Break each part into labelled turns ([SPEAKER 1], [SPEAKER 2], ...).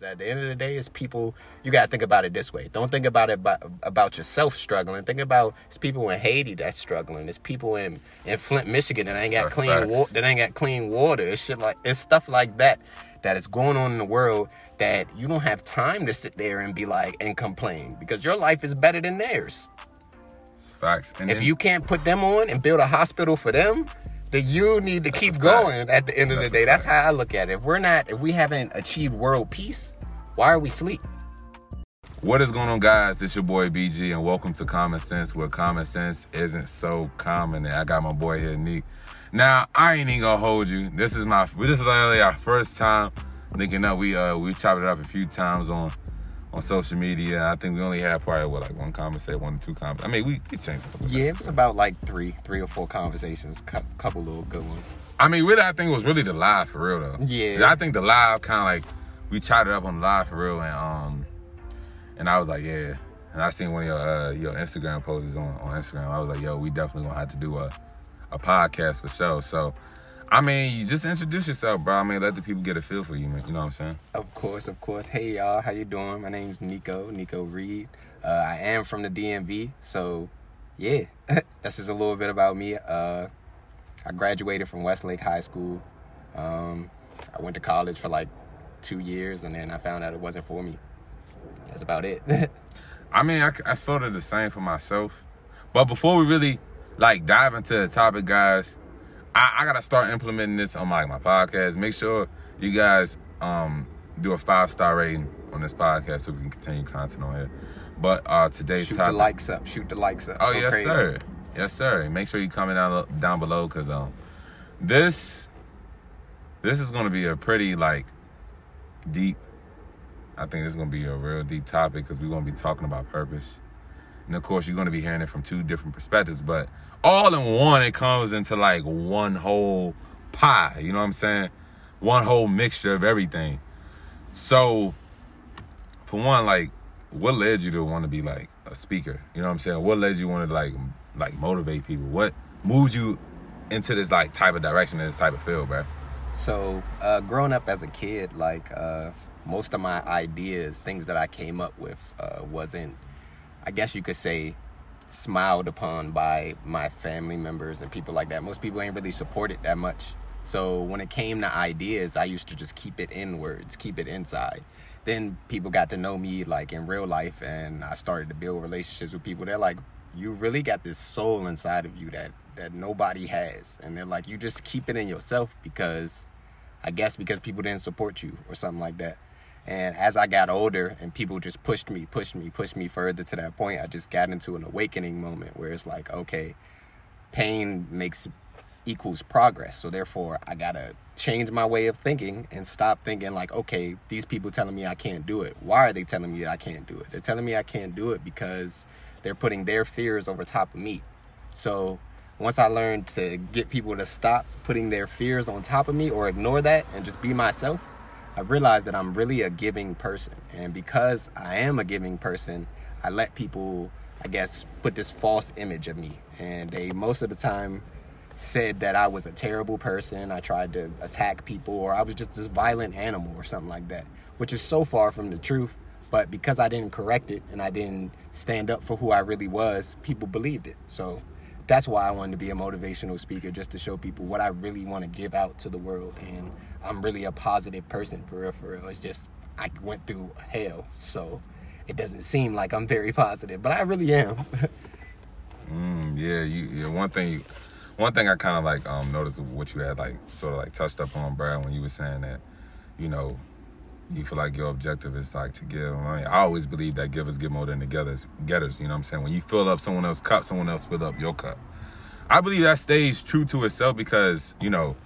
[SPEAKER 1] At the end of the day, it's people. You gotta think about it this way. Don't think about it about, about yourself struggling. Think about it's people in Haiti that's struggling. It's people in in Flint, Michigan that ain't got
[SPEAKER 2] That's
[SPEAKER 1] clean water. That ain't got clean water. It's shit like it's stuff like that that is going on in the world that you don't have time to sit there and be like and complain because your life is better than theirs.
[SPEAKER 2] Facts. And
[SPEAKER 1] If
[SPEAKER 2] then-
[SPEAKER 1] you can't put them on and build a hospital for them, then you need to keep going at the end of the day. That's how I look at it. If we're not, if we haven't achieved world peace, why are we asleep?
[SPEAKER 2] What is going on, guys? It's your boy BG, and welcome to Common Sense, where common sense isn't so common. And I got my boy here, Neek. Now, I ain't even gonna hold you. This is my this is literally our first time linking up. We uh we chopped it up a few times on on social media. I think we only had probably what like one conversation, one or two conversations. I mean, we we changed it.
[SPEAKER 1] Yeah, it was about like three, three or four conversations, cou- couple little good ones.
[SPEAKER 2] I mean, really, I think it was really the live for real though.
[SPEAKER 1] Yeah.
[SPEAKER 2] I think the live kind of like we chatted up on the live for real, and um, and I was like, yeah. And I seen one of your uh, your Instagram posts on on Instagram. I was like, yo, we definitely gonna have to do a a podcast for sure. So, I mean, you just introduce yourself, bro. I mean, let the people get a feel for you, man. You know what I'm saying?
[SPEAKER 1] Of course, of course. Hey y'all, how you doing? My name's Neko, Neko Reid. Uh, I am from the DMV, so yeah, that's just a little bit about me. Uh, I graduated from Westlake High School. Um, I went to college for like two years, and then I found out it wasn't for me. That's about it.
[SPEAKER 2] I mean, I, I sort of the same for myself. But before we really like dive into the topic, guys, I, I gotta start implementing this on my my podcast. Make sure you guys um do a five star rating on this podcast so we can continue content on here. But uh today's
[SPEAKER 1] shoot
[SPEAKER 2] topic.
[SPEAKER 1] the likes up. Shoot the likes up.
[SPEAKER 2] Oh
[SPEAKER 1] Go
[SPEAKER 2] yes,
[SPEAKER 1] crazy.
[SPEAKER 2] sir. Yes, sir. Make sure you comment down down below because um this this is gonna be a pretty like deep. I think this is gonna be a real deep topic because we're gonna be talking about purpose, and of course you're gonna be hearing it from two different perspectives, but all in one it comes into like one whole pie. You know what I'm saying? One whole mixture of everything. So, for one, like, what led you to want to be like a speaker? You know what I'm saying? What led you want to like like motivate people? What moved you into this like type of direction, this type of field, bro?
[SPEAKER 1] So, uh, growing up as a kid, like uh, most of my ideas, things that I came up with, uh, wasn't, I guess you could say, smiled upon by my family members and people like that. Most people ain't really supported that much. So when it came to ideas, I used to just keep it inwards, keep it inside. Then people got to know me like in real life, and I started to build relationships with people. They're like, "You really got this soul inside of you that that nobody has," and they're like, "You just keep it in yourself because." I guess because people didn't support you or something like that. And as I got older and people just pushed me, pushed me, pushed me further to that point, I just got into an awakening moment where it's like, okay, pain makes equals progress. So therefore, I gotta change my way of thinking and stop thinking like, okay, these people telling me I can't do it. Why are they telling me I can't do it? They're telling me I can't do it because they're putting their fears over top of me. So once I learned to get people to stop putting their fears on top of me or ignore that and just be myself, I realized that I'm really a giving person. And because I am a giving person, I let people, I guess, put this false image of me. And they most of the time said that I was a terrible person. I tried to attack people or I was just this violent animal or something like that, which is so far from the truth. But because I didn't correct it and I didn't stand up for who I really was, people believed it. So that's why I wanted to be a motivational speaker, just to show people what I really want to give out to the world. And I'm really a positive person, for real, for real. It's just, I went through hell, so it doesn't seem like I'm very positive, but I really am.
[SPEAKER 2] Mm, yeah, you. Yeah, one thing, you, one thing I kind of like um noticed what you had like sort of like touched up on, Brad, when you were saying that, you know, you feel like your objective is like to give. I, always believe that givers give more than the getters. Getters, you know what I'm saying? When you fill up someone else's cup, someone else fill up your cup. I believe that stays true to itself because you know,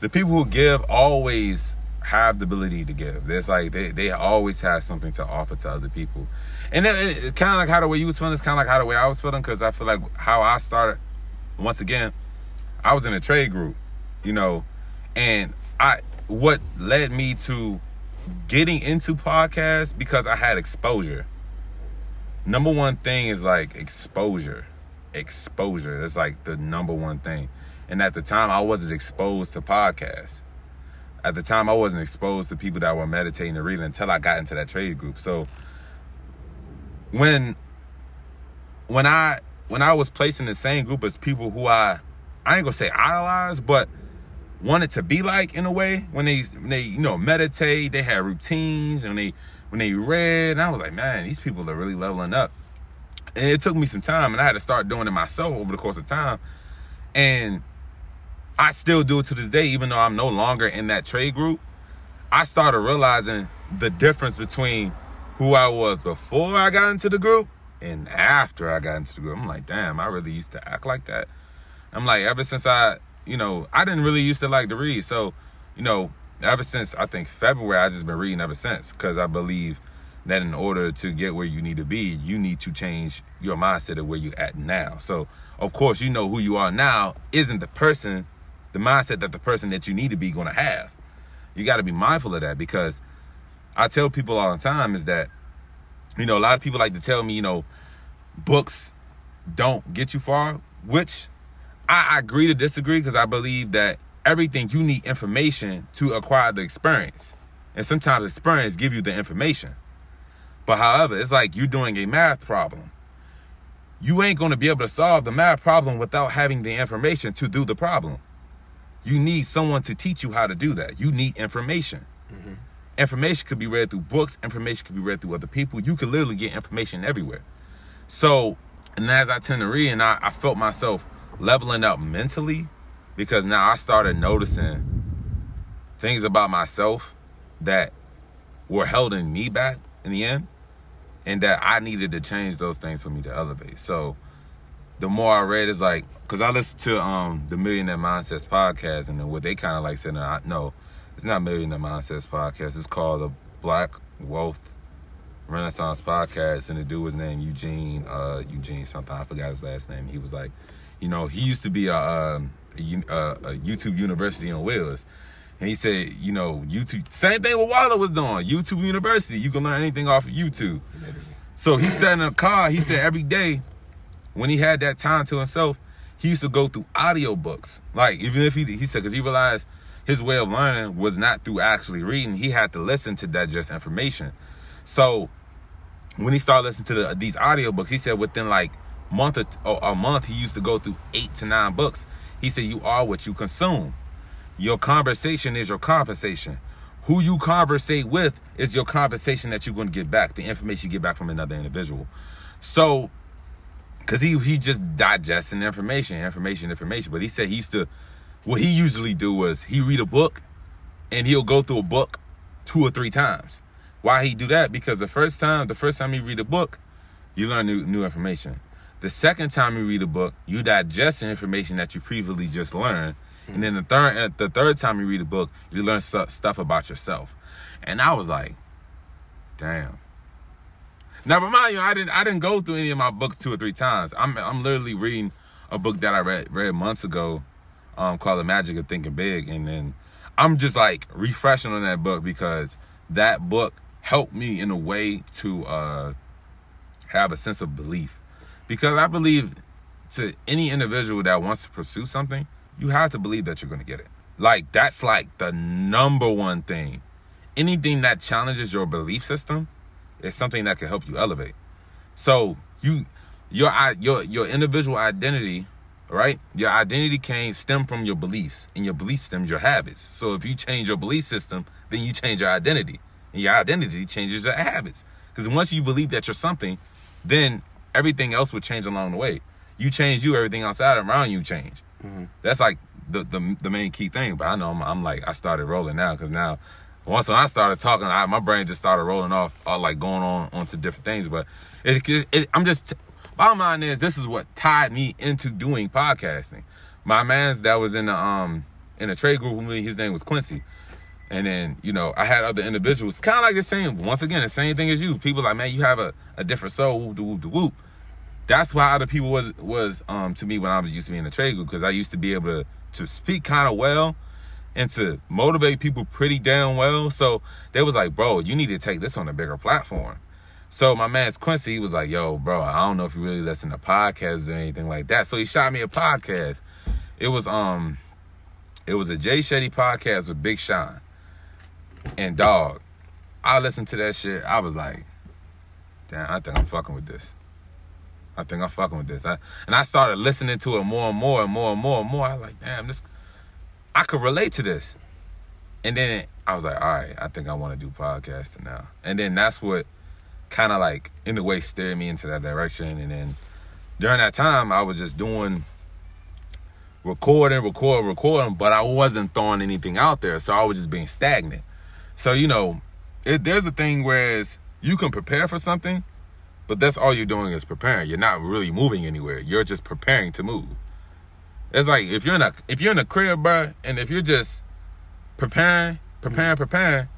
[SPEAKER 2] the people who give always have the ability to give. There's like they, they always have something to offer to other people, and then it, kind of like how the way you was feeling is kind of like how the way I was feeling because I feel like how I started. Once again, I was in a trade group, you know, and I what led me to getting into podcasts because I had exposure. Number one thing is like exposure. Exposure. That's like the number one thing. And at the time I wasn't exposed to podcasts. at the time I wasn't exposed to people that were meditating and reading until I got into that trade group. So when when I when I was placed in the same group as people who I I ain't gonna say idolize, but wanted to be like in a way when they when they you know meditate, they had routines and they when they read, and I was like, man, these people are really leveling up. And it took me some time, and I had to start doing it myself over the course of time. And I still do it to this day, even though I'm no longer in that trade group. I started realizing the difference between who I was before I got into the group and after I got into the group. I'm like, damn, I really used to act like that. I'm like, ever since I, you know, I didn't really used to like to read. So, you know, ever since I think February, I just been reading ever since because I believe that in order to get where you need to be, you need to change your mindset of where you're at now. So, of course, you know who you are now isn't the person, the mindset that the person that you need to be going to have. You got to be mindful of that because I tell people all the time is that, you know, a lot of people like to tell me, you know, books don't get you far, which I agree to disagree because I believe that everything you need information to acquire the experience. And sometimes experience give you the information. But however, it's like you're doing a math problem. You ain't going to be able to solve the math problem without having the information to do the problem. You need someone to teach you how to do that. You need information. Mm-hmm. Information could be read through books, information could be read through other people. You could literally get information everywhere. So, and as I tend to read, and I, I felt myself leveling up mentally because now I started noticing things about myself that were holding me back in the end and that I needed to change those things for me to elevate. So the more I read is like because I listened to um the Millionaire Mindsets podcast and what they kind of like said I no it's not Millionaire Mindsets podcast it's called the Black Wealth Renaissance podcast and the dude was named Eugene uh Eugene something I forgot his last name he was like you know he used to be a um a, a YouTube University on wheels. And he said, you know, YouTube, same thing what Wallo was doing. YouTube University, you can learn anything off of YouTube. Literally. So he sat in a car, he said every day when he had that time to himself, he used to go through audiobooks. Like, even if he, he said, because he realized his way of learning was not through actually reading, he had to listen to digest information. So when he started listening to the, these audiobooks, he said within like month or, oh, a month, he used to go through eight to nine books. He said, You are what you consume. Your conversation is your compensation. Who you conversate with is your compensation that you're going to get back, the information you get back from another individual. So, because he, he just digesting information, information, information. But he said he used to, what he usually do was he read a book and he'll go through a book two or three times. Why he do that? Because the first time, the first time you read a book, you learn new, new information. The second time you read a book, you digest the information that you previously just learned. And then the third, uh, the third time you read a book, you learn stuff about yourself. And I was like, damn. Now, remind you, I didn't, I didn't go through any of my books two or three times. I'm, I'm literally reading a book that I read, read months ago, um, called The Magic of Thinking Big, and then I'm just like refreshing on that book because that book helped me in a way to uh, have a sense of belief because I believe to any individual that wants to pursue something, you have to believe that you're going to get it. Like, that's like the number one thing. Anything that challenges your belief system is something that can help you elevate. So, you, your, your, your individual identity, right? Your identity came, stem from your beliefs, and your beliefs stems your habits. So, if you change your belief system, then you change your identity, and your identity changes your habits. Because once you believe that you're something, then everything else would change along the way. You change you, everything outside around you change. Mm-hmm. That's like the, the the main key thing. But I know I'm, I'm like I started rolling now because now once when I started talking, I, my brain just started rolling off, all like going on onto different things. But it, it, it, I'm just bottom line is this is what tied me into doing podcasting. My man's that was in the um in a trade group with me, his name was Quincy. And then, you know, I had other individuals, kind of like the same, once again, the same thing as you. People like, man, you have a, a different soul, whoop, whoop, whoop. That's why other people was, was um, to me when I was used to being a trade group, because I used to be able to, to speak kind of well and to motivate people pretty damn well. So they was like, bro, you need to take this on a bigger platform. So my man's Quincy, he was like, yo, bro, I don't know if you really listen to podcasts or anything like that. So he shot me a podcast. It was um it was a Jay Shetty podcast with Big Sean And dog, I listened to that shit. I was like, damn, I think I'm fucking with this. I think I'm fucking with this. I, and I started listening to it more and more and more and more and more. I was like, damn, this, I could relate to this. And then I was like, all right, I think I want to do podcasting now. And then that's what kind of like, in a way, steered me into that direction. And then during that time, I was just doing recording, recording, recording, but I wasn't throwing anything out there. So I was just being stagnant. So, you know, it, there's a thing whereas you can prepare for something, but that's all you're doing is preparing. You're not really moving anywhere. You're just preparing to move. It's like if you're in a if you're in a crib, bro, and if you're just preparing, preparing, preparing,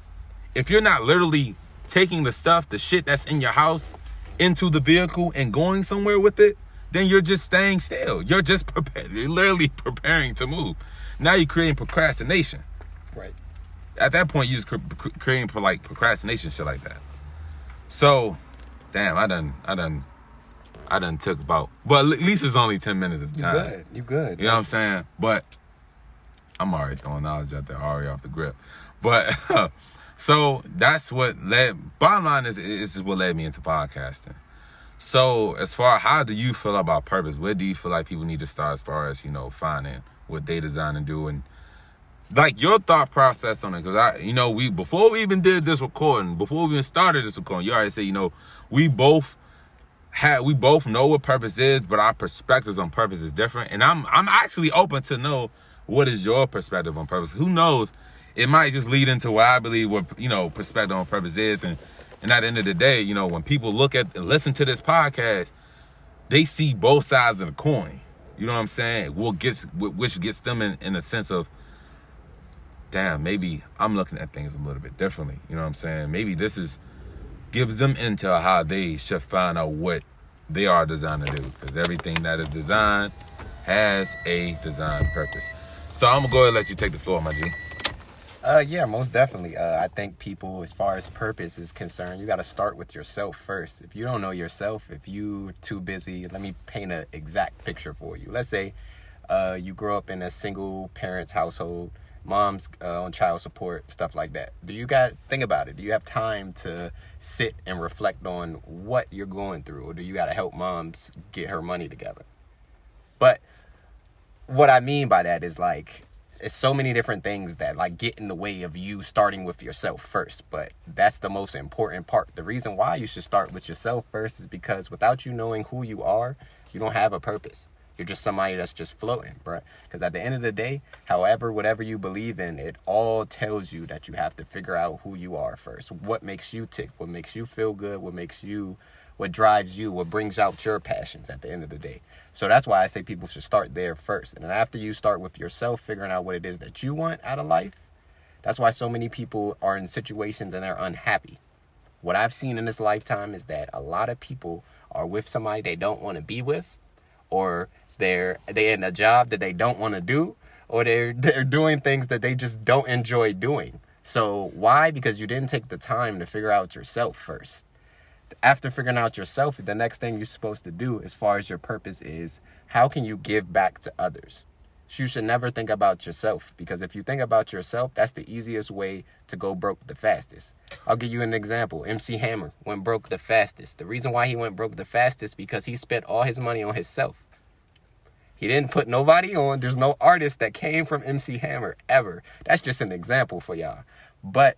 [SPEAKER 2] if you're not literally taking the stuff, the shit that's in your house, into the vehicle and going somewhere with it, then you're just staying still. You're just prepared. You're literally preparing to move. Now you're creating procrastination.
[SPEAKER 1] Right.
[SPEAKER 2] At that point, you're just cr- cr- creating like procrastination shit like that. So, damn, I done, I done, I done took about. But at least it's only ten minutes at the
[SPEAKER 1] You
[SPEAKER 2] time.
[SPEAKER 1] good. You good.
[SPEAKER 2] You know what I'm saying? But I'm already throwing knowledge out there, already off the grip. But so that's what led. Bottom line is, this is what led me into podcasting. So as far how do you feel about purpose? Where do you feel like people need to start as far as you know finding what they design and do and like your thought process on it? Because I, you know, we before we even did this recording, before we even started this recording, you already said, you know, we both had we both know what purpose is, but our perspectives on purpose is different. And I'm I'm actually open to know what is your perspective on purpose. Who knows? It might just lead into what I believe what you know perspective on purpose is, and and at the end of the day, you know, when people look at and listen to this podcast, they see both sides of the coin. You know what I'm saying? What gets which gets them in, in a sense of, damn, maybe I'm looking at things a little bit differently. You know what I'm saying? Maybe this is gives them intel how they should find out what they are designed to do. Because everything that is designed has a design purpose. So I'm gonna go ahead and let you take the floor, my G.
[SPEAKER 1] Uh, yeah, most definitely. Uh, I think people, as far as purpose is concerned, you got to start with yourself first. If you don't know yourself, if you too busy, let me paint an exact picture for you. Let's say uh, you grow up in a single parents household, mom's uh, on child support, stuff like that. Do you got think about it? Do you have time to sit and reflect on what you're going through, or do you got to help moms get her money together? But what I mean by that is like it's so many different things that like get in the way of you starting with yourself first but that's the most important part the reason why you should start with yourself first is because without you knowing who you are you don't have a purpose you're just somebody that's just floating bro because at the end of the day however whatever you believe in it all tells you that you have to figure out who you are first what makes you tick what makes you feel good what makes you what drives you, what brings out your passions at the end of the day. So that's why I say people should start there first. And then after you start with yourself, figuring out what it is that you want out of life, that's why so many people are in situations and they're unhappy. What I've seen in this lifetime is that a lot of people are with somebody they don't want to be with, or they're they're in a job that they don't want to do, or they're they're doing things that they just don't enjoy doing. So why? Because you didn't take the time to figure out yourself first after figuring out yourself, the next thing you're supposed to do, as far as your purpose, is how can you give back to others? You should never think about yourself because if you think about yourself, that's the easiest way to go broke the fastest. I'll give you an example. MC Hammer went broke the fastest. The reason why he went broke the fastest because he spent all his money on himself. He didn't put nobody on. There's no artist that came from MC Hammer ever. That's just an example for y'all. But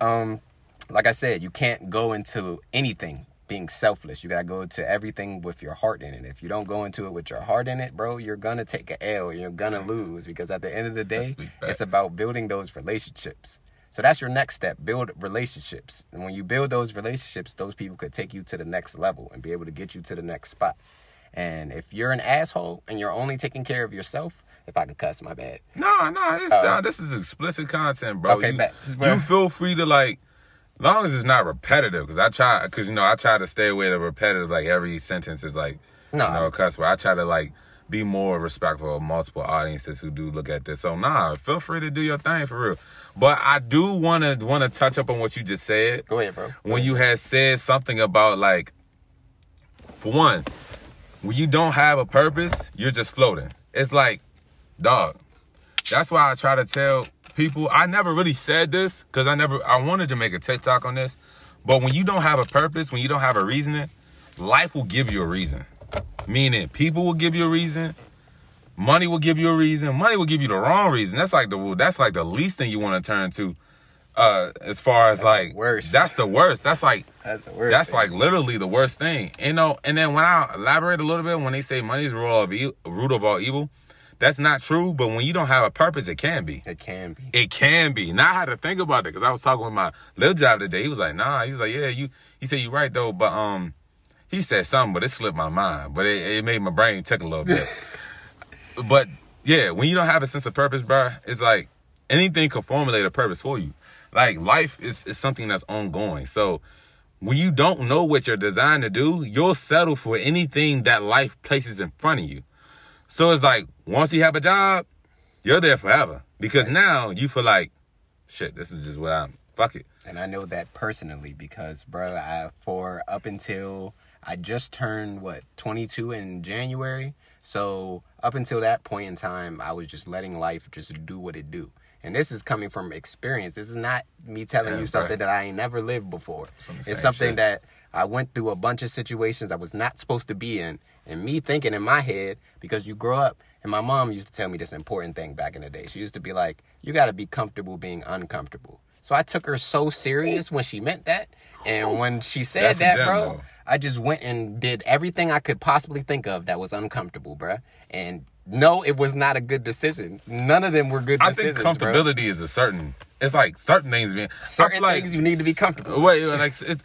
[SPEAKER 1] um like I said, you can't go into anything being selfless. You gotta go to everything with your heart in it. If you don't go into it with your heart in it, bro, you're gonna take a L. You're gonna lose because at the end of the day, it's about building those relationships. So that's your next step. Build relationships. And when you build those relationships, those people could take you to the next level and be able to get you to the next spot. And if you're an asshole and you're only taking care of yourself, if I could cuss, my bad.
[SPEAKER 2] No, no,
[SPEAKER 1] uh,
[SPEAKER 2] nah, this is explicit content, bro.
[SPEAKER 1] Okay,
[SPEAKER 2] you,
[SPEAKER 1] bet.
[SPEAKER 2] you feel free to like, long as it's not repetitive, because I try, because you know, I try to stay away to repetitive. Like every sentence is like,
[SPEAKER 1] No.
[SPEAKER 2] you know, a cuss word. I try to like be more respectful of multiple audiences who do look at this. So nah, feel free to do your thing for real. But I do want to want to touch up on what you just said
[SPEAKER 1] Go ahead, bro.
[SPEAKER 2] when you had said something about like for one when you don't have a purpose you're just floating it's like dog that's why i try to tell people, I never really said this because I never, I wanted to make a TikTok on this. But when you don't have a purpose, when you don't have a reasoning, life will give you a reason. Meaning, people will give you a reason. Money will give you a reason. Money will give you the wrong reason. That's like the that's like the least thing you want to turn to. Uh, as far as
[SPEAKER 1] That's
[SPEAKER 2] like
[SPEAKER 1] worst.
[SPEAKER 2] that's the worst. That's like
[SPEAKER 1] That's the worst.
[SPEAKER 2] that's
[SPEAKER 1] thing.
[SPEAKER 2] like literally the worst thing. You know, and then when I elaborate a little bit, when they say money is the root of, e- root of all evil, that's not true. But when you don't have a purpose, it can be.
[SPEAKER 1] it can be.
[SPEAKER 2] It can be. Now I had to think about it because I was talking with my little job today. He was like, "Nah." He was like, "Yeah, you." He said, "You're right though," but um, he said something, but it slipped my mind. But it, it made my brain tick a little bit. but yeah, when you don't have a sense of purpose, bro, it's like anything can formulate a purpose for you. Like life is, is something that's ongoing. So when you don't know what you're designed to do, you'll settle for anything that life places in front of you. So it's like once you have a job, you're there forever because now you feel like, shit, this is just what I'm. Fuck it.
[SPEAKER 1] And I know that personally because, bro, I for up until I just turned what 22 in January. So up until that point in time, I was just letting life just do what it do. And this is coming from experience. This is not me telling
[SPEAKER 2] Yeah,
[SPEAKER 1] you something
[SPEAKER 2] right.
[SPEAKER 1] that I ain't never lived before.
[SPEAKER 2] Some
[SPEAKER 1] It's something
[SPEAKER 2] shit.
[SPEAKER 1] that I went through a bunch of situations I was not supposed to be in. And me thinking in my head, because you grow up, and my mom used to tell me this important thing back in the day. She used to be like, you got to be comfortable being uncomfortable. So I took her so serious when she meant that. And when she said
[SPEAKER 2] That's
[SPEAKER 1] that,
[SPEAKER 2] gem,
[SPEAKER 1] bro,
[SPEAKER 2] though.
[SPEAKER 1] I just went and did everything I could possibly think of that was uncomfortable, bruh. And no, it was not a good decision. None of them were good
[SPEAKER 2] I
[SPEAKER 1] decisions.
[SPEAKER 2] think
[SPEAKER 1] bro.
[SPEAKER 2] comfortability is a certain. It's like certain things man.
[SPEAKER 1] Certain
[SPEAKER 2] like-
[SPEAKER 1] things you need to be comfortable.
[SPEAKER 2] Wait, wait, like it's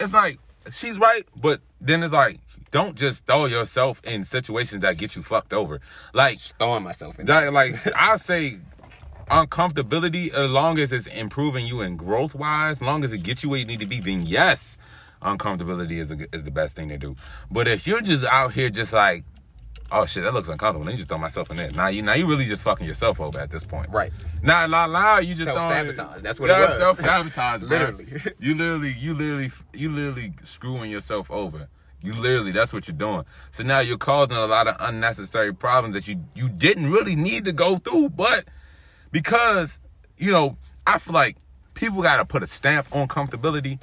[SPEAKER 2] it's like she's right, but then it's like don't just throw yourself in situations that get you fucked over. Like
[SPEAKER 1] Throwing myself in
[SPEAKER 2] that, like I say, uncomfortability as long as it's improving you in growth wise, as long as it gets you where you need to be, then yes, uncomfortability is a, is the best thing to do. But if you're just out here just like, oh shit, that looks uncomfortable, let me just throw myself in there. Now you now you really just fucking yourself over at this point.
[SPEAKER 1] Right.
[SPEAKER 2] Now, now, now you just don't.
[SPEAKER 1] Self-sabotage. That's what it was.
[SPEAKER 2] Self sabotage,
[SPEAKER 1] Literally.
[SPEAKER 2] You literally, you literally, you literally screwing yourself over. You literally, that's what you're doing. So now you're causing a lot of unnecessary problems that you you didn't really need to go through, but because you know, I feel like people got to put a stamp on comfortability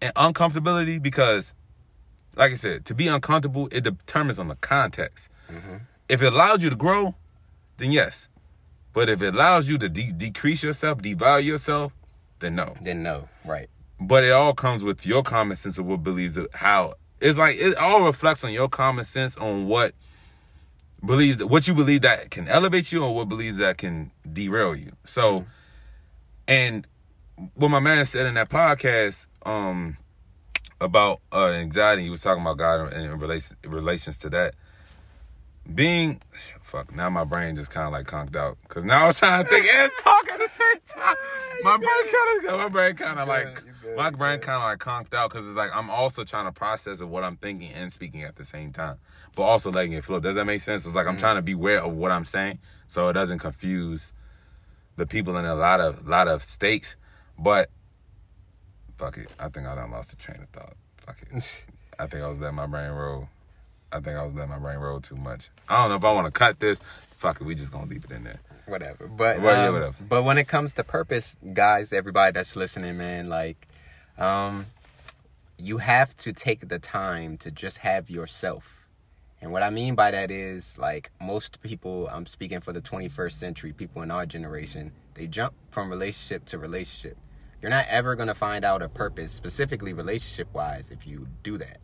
[SPEAKER 2] and uncomfortability because, like I said, to be uncomfortable it determines on the context. If it allows you to grow, then yes. But if it allows you to de- decrease yourself, devalue yourself, then no.
[SPEAKER 1] Then no. Right.
[SPEAKER 2] But it all comes with your common sense of what believes how it's like it all reflects on your common sense on what believes what you believe that can elevate you or what believes that can derail you. So and what my man said in that podcast um about uh anxiety, he was talking about God in, in relation relations to that. Being fuck now my brain just kind of like conked out because now I'm trying to think and talk at the same time. My brain kind of my brain kind of like my brain kind of like conked out because it's like I'm also trying to process of what I'm thinking and speaking at the same time, but also letting it flow. Does that make sense? It's like I'm
[SPEAKER 1] Mm-hmm.
[SPEAKER 2] trying to be aware of what I'm saying so it doesn't confuse the people in a lot of lot of stakes. But fuck it, I think I done lost the train of thought. Fuck it, I think I was letting my brain roll. I think I was letting my brain roll too much. I don't know if I want to cut this. Fuck it, we just gonna leave it in there.
[SPEAKER 1] whatever. But
[SPEAKER 2] Well, yeah,
[SPEAKER 1] um,
[SPEAKER 2] whatever.
[SPEAKER 1] but when it comes to purpose, guys, everybody that's listening, man, like, um, you have to take the time to just have yourself. And what I mean by that is, like, most people, I'm speaking for the 21st century, people in our generation, they jump from relationship to relationship. You're not ever going to find out a purpose, specifically relationship wise, if you do that.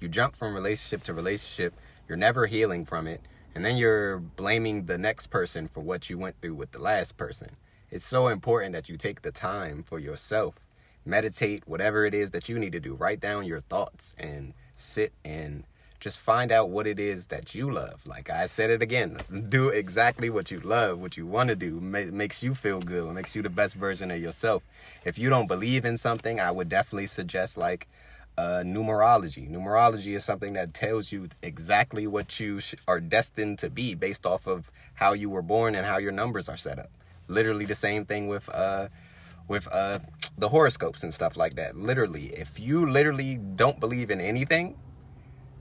[SPEAKER 1] You jump from relationship to relationship, you're never healing from it, and then you're blaming the next person for what you went through with the last person. It's so important that you take the time for yourself. Meditate, whatever it is that you need to do. Write down your thoughts and sit and just find out what it is that you love. Like I said it again, do exactly what you love, what you want to do. Ma- makes you feel good, makes you the best version of yourself. If you don't believe in something, I would definitely suggest like uh, numerology. Numerology is something that tells you exactly what you sh- are destined to be based off of how you were born and how your numbers are set up. Literally the same thing with uh, with uh, the horoscopes and stuff like that. Literally, if you literally don't believe in anything,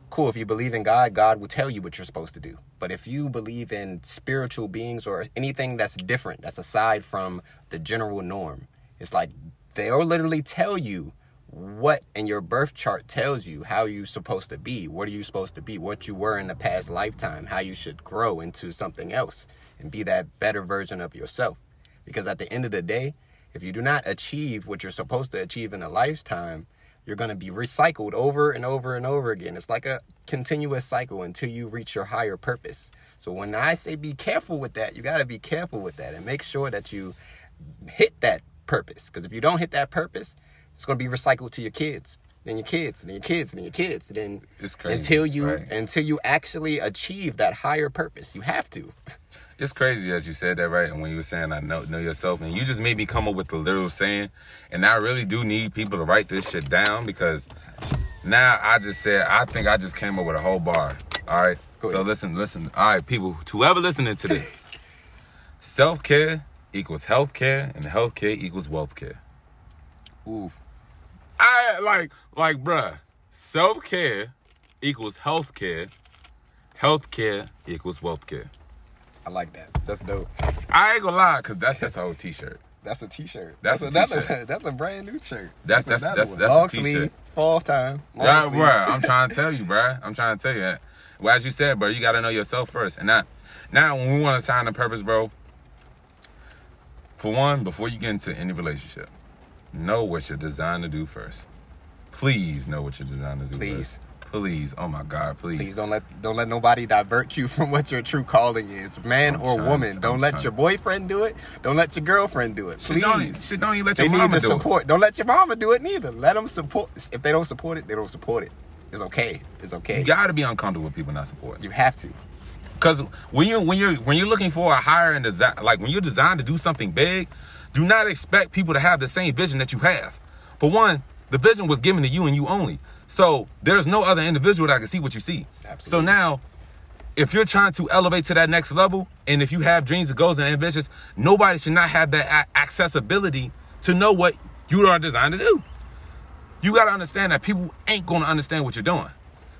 [SPEAKER 1] cool. If you believe in God, God will tell you what you're supposed to do. But if you believe in spiritual beings or anything that's different, that's aside from the general norm, it's like they'll literally tell you what in your birth chart tells you how you're supposed to be. What are you supposed to be? What you were in the past lifetime, how you should grow into something else and be that better version of yourself. Because at the end of the day, if you do not achieve what you're supposed to achieve in a lifetime, you're going to be recycled over and over and over again. It's like a continuous cycle until you reach your higher purpose. So when I say be careful with that, you got to be careful with that and make sure that you hit that purpose. Because if you don't hit that purpose, it's going to be recycled to your kids, then your kids, then your kids, then your kids. Then
[SPEAKER 2] It's crazy,
[SPEAKER 1] until you
[SPEAKER 2] right?
[SPEAKER 1] until you actually achieve that higher purpose, you have to.
[SPEAKER 2] It's crazy that you said that, right? And when you were saying I know know yourself, and you just made me come up with the literal saying, and I really do need people to write this shit down because now I just said I think I just came up with a whole bar. All right. So listen, listen. All right, people, whoever listening to this, self care equals health care, and health care equals wealth care.
[SPEAKER 1] Ooh,
[SPEAKER 2] I like like bruh. Self care equals health care. Health care equals wealth care.
[SPEAKER 1] I like that. That's dope.
[SPEAKER 2] I ain't gonna lie, cause that's that's a whole t-shirt.
[SPEAKER 1] That's a t-shirt.
[SPEAKER 2] That's a
[SPEAKER 1] another.
[SPEAKER 2] t-shirt.
[SPEAKER 1] That's a brand new shirt.
[SPEAKER 2] That's- that's- that's- that's a
[SPEAKER 1] long
[SPEAKER 2] t-shirt.
[SPEAKER 1] sleeve, fall time. long
[SPEAKER 2] Right,
[SPEAKER 1] sleeve.
[SPEAKER 2] bruh. I'm trying to tell you, bruh. I'm trying to tell you that. Well, as you said, bro, you gotta know yourself first. And that now when we want to sign a purpose, bro, for one, before you get into any relationship, know what you're designed to do first. Please know what you're designed to do
[SPEAKER 1] Please.
[SPEAKER 2] first. Please. Oh my God, please.
[SPEAKER 1] Please don't let don't let nobody divert you from what your true calling is, man
[SPEAKER 2] I'm
[SPEAKER 1] or
[SPEAKER 2] trying
[SPEAKER 1] woman.
[SPEAKER 2] to-
[SPEAKER 1] don't
[SPEAKER 2] I'm
[SPEAKER 1] let
[SPEAKER 2] trying-
[SPEAKER 1] your boyfriend do it. Don't let your girlfriend do it.
[SPEAKER 2] Shit don't,
[SPEAKER 1] Please.
[SPEAKER 2] shit don't even let
[SPEAKER 1] They
[SPEAKER 2] your
[SPEAKER 1] need the
[SPEAKER 2] do it.
[SPEAKER 1] support. Don't let your mama do it neither. Let them support. If they don't support it, they don't support it. It's okay. It's okay.
[SPEAKER 2] You gotta be uncomfortable with people not supporting.
[SPEAKER 1] You have to.
[SPEAKER 2] Because when you when you're when you're looking for a higher and design, like when you're designed to do something big, do not expect people to have the same vision that you have. For one, the vision was given to you and you only. So there's no other individual that can see what you see. So now, if you're trying to elevate to that next level, and if you have dreams and goals and ambitions, nobody should not have that accessibility to know what you are designed to do. You got to understand that people ain't going to understand what you're doing.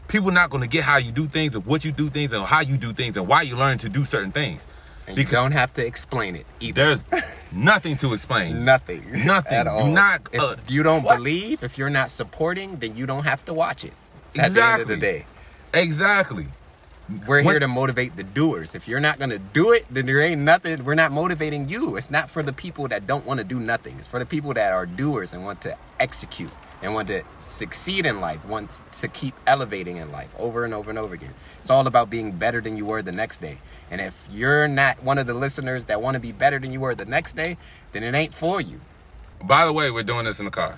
[SPEAKER 2] People not going to get how you do things and what you do things and how you do things and why you learn to do certain things.
[SPEAKER 1] And you don't have to explain it either.
[SPEAKER 2] There's nothing to explain.
[SPEAKER 1] Nothing.
[SPEAKER 2] Nothing.
[SPEAKER 1] At
[SPEAKER 2] Do
[SPEAKER 1] all.
[SPEAKER 2] not-
[SPEAKER 1] If
[SPEAKER 2] uh,
[SPEAKER 1] you don't
[SPEAKER 2] what?
[SPEAKER 1] believe, if you're not supporting, then you don't have to watch it. At the end of the
[SPEAKER 2] Exactly.
[SPEAKER 1] day.
[SPEAKER 2] Exactly.
[SPEAKER 1] We're
[SPEAKER 2] When-
[SPEAKER 1] here to motivate the doers. If you're not gonna do it, then there ain't nothing. We're not motivating you. It's not for the people that don't want to do nothing. It's for the people that are doers and want to execute and want to succeed in life, want to keep elevating in life over and over and over again. It's all about being better than you were the next day. And if you're not one of the listeners that want to be better than you were the next day, then it ain't for you.
[SPEAKER 2] By the way, we're doing this in the car.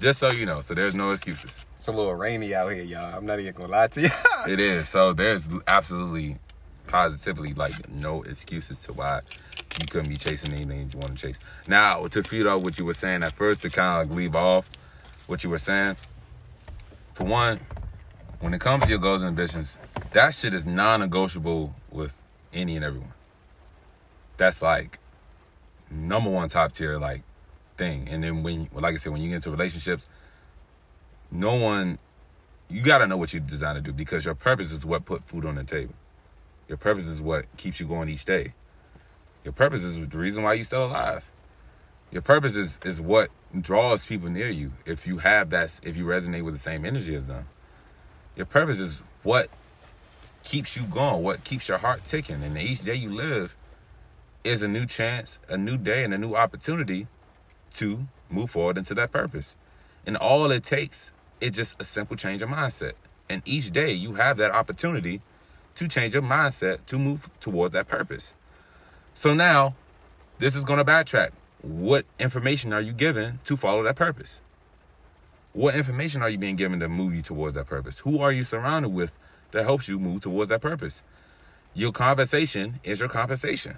[SPEAKER 2] Just so you know, so there's no excuses.
[SPEAKER 1] It's a little rainy out here, y'all. I'm not even gonna lie to you.
[SPEAKER 2] It is. So there's absolutely, positively, like no excuses to why you couldn't be chasing anything you want to chase. Now, to feed off what you were saying at first, to kind of leave off what you were saying. For one, when it comes to your goals and ambitions, that shit is non-negotiable with any and everyone. That's like number one top tier like thing. And then when, like I said, when you get into relationships, no one you got to know what you're designed to do because your purpose is what put food on the table. Your purpose is what keeps you going each day. Your purpose is the reason why you're still alive. Your purpose is is what draws people near you. If you have that, if you resonate with the same energy as them, your purpose is what keeps you going, what keeps your heart ticking. And each day you live is a new chance, a new day, and a new opportunity to move forward into that purpose. And all it takes is just a simple change of mindset. And each day you have that opportunity to change your mindset to move towards that purpose. So now, this is going to backtrack. What information are you given to follow that purpose? What information are you being given to move you towards that purpose? Who are you surrounded with that helps you move towards that purpose? Your conversation is your compensation.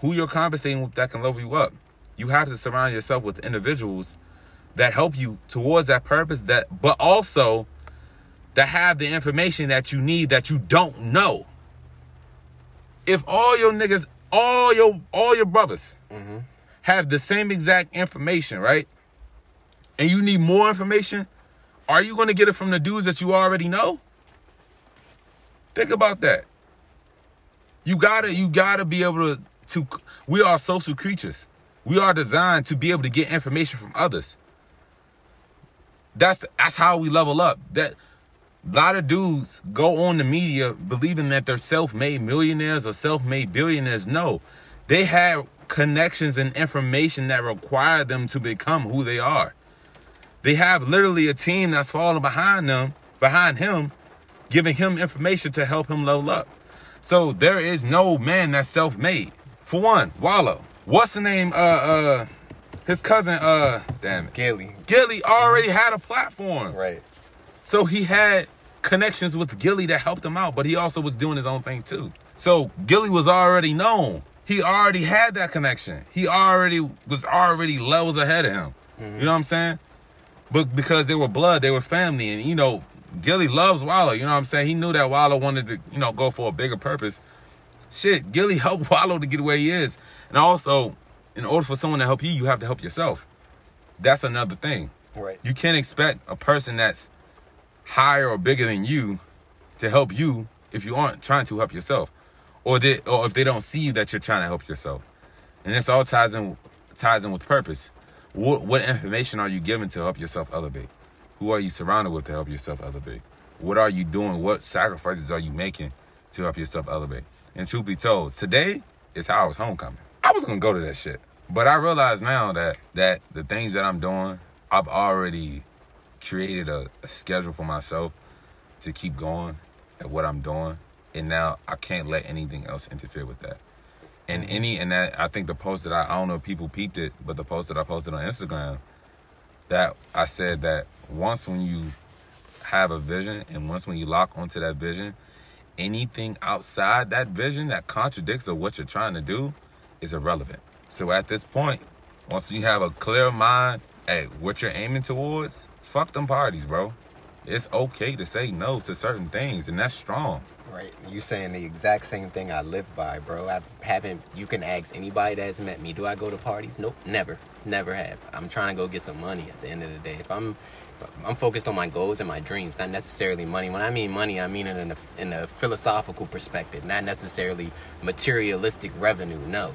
[SPEAKER 2] Who you're conversating with that can level you up. You have to surround yourself with individuals that help you towards that purpose that but also that have the information that you need that you don't know. If all your niggas, all your all your brothers mm-hmm. Have the same exact information, right? And you need more information, are you gonna get it from the dudes that you already know? Think about that. You gotta, you gotta be able to, to. We are social creatures. We are designed to be able to get information from others. That's that's how we level up. That a lot of dudes go on the media believing that they're self-made millionaires or self-made billionaires. No, they have connections and information that require them to become who they are. They have literally a team that's falling behind them, behind him, giving him information to help him level up. So there is no man that's self-made. For one, Wallo. What's the name? Uh uh his cousin, uh damn it.
[SPEAKER 1] Gillie.
[SPEAKER 2] Gillie already had a platform.
[SPEAKER 1] Right.
[SPEAKER 2] So he had connections with Gillie that helped him out, but he also was doing his own thing too. So Gillie was already known. He already had that connection. He already was already levels ahead of him. You mm-hmm. know what I'm saying? But because they were blood, they were family, and you know, Gillie loves Wallo. You know what I'm saying? He knew that Wallo wanted to, you know, go for a bigger purpose. Shit, Gillie helped Wallo to get where he is. And also, in order for someone to help you, you have to help yourself. That's another thing.
[SPEAKER 1] Right.
[SPEAKER 2] You can't expect a person that's higher or bigger than you to help you if you aren't trying to help yourself, or they, or if they don't see that you're trying to help yourself. And this all ties in ties in with purpose. What what information are you giving to help yourself elevate? Who are you surrounded with to help yourself elevate? What are you doing? What sacrifices are you making to help yourself elevate? And truth be told, today is how I was homecoming. I was gonna go to that shit. But I realize now that that the things that I'm doing, I've already created a, a schedule for myself to keep going at what I'm doing. And now I can't let anything else interfere with that. And mm-hmm. any and that I think the post that I, I don't know if people peeped it, but the post that I posted on Instagram, that I said that once when you have a vision and once when you lock onto that vision, anything outside that vision that contradicts of what you're trying to do is irrelevant. So at this point, once you have a clear mind at what you're aiming towards, fuck them parties, bro. It's okay to say no to certain things, and that's strong.
[SPEAKER 1] Right. You saying the exact same thing I live by, bro. I haven't. You can ask anybody that's met me. Do I go to parties? Nope. Never. Never have. I'm trying to go get some money. At the end of the day, if I'm, I'm focused on my goals and my dreams, not necessarily money. When I mean money, I mean it in a in a philosophical perspective, not necessarily materialistic revenue. No.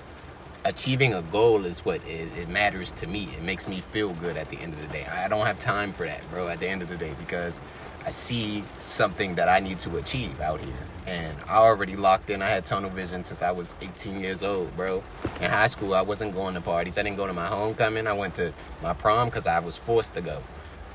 [SPEAKER 1] Achieving a goal is what it, it matters to me. It makes me feel good at the end of the day. I don't have time for that, bro. At the end of the day, because I see something that I need to achieve out here. And I already locked in. I had tunnel vision since I was 18 years old, bro. In high school, I wasn't going to parties. I didn't go to my homecoming. I went to my prom because I was forced to go.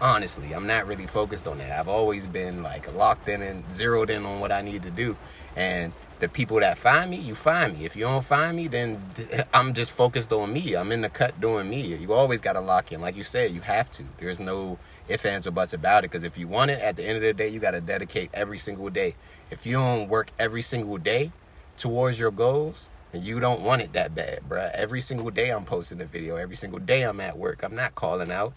[SPEAKER 1] Honestly, I'm not really focused on that. I've always been like locked in and zeroed in on what I need to do. And the people that find me, you find me. If you don't find me, then I'm just focused on me. I'm in the cut doing me. You always got to lock in. Like you said, you have to. There's no ifs, ands, or buts about it. Because if you want it, at the end of the day, you got to dedicate every single day. If you don't work every single day towards your goals, then you don't want it that bad, bruh. Every single day I'm posting a video. Every single day I'm at work. I'm not calling out.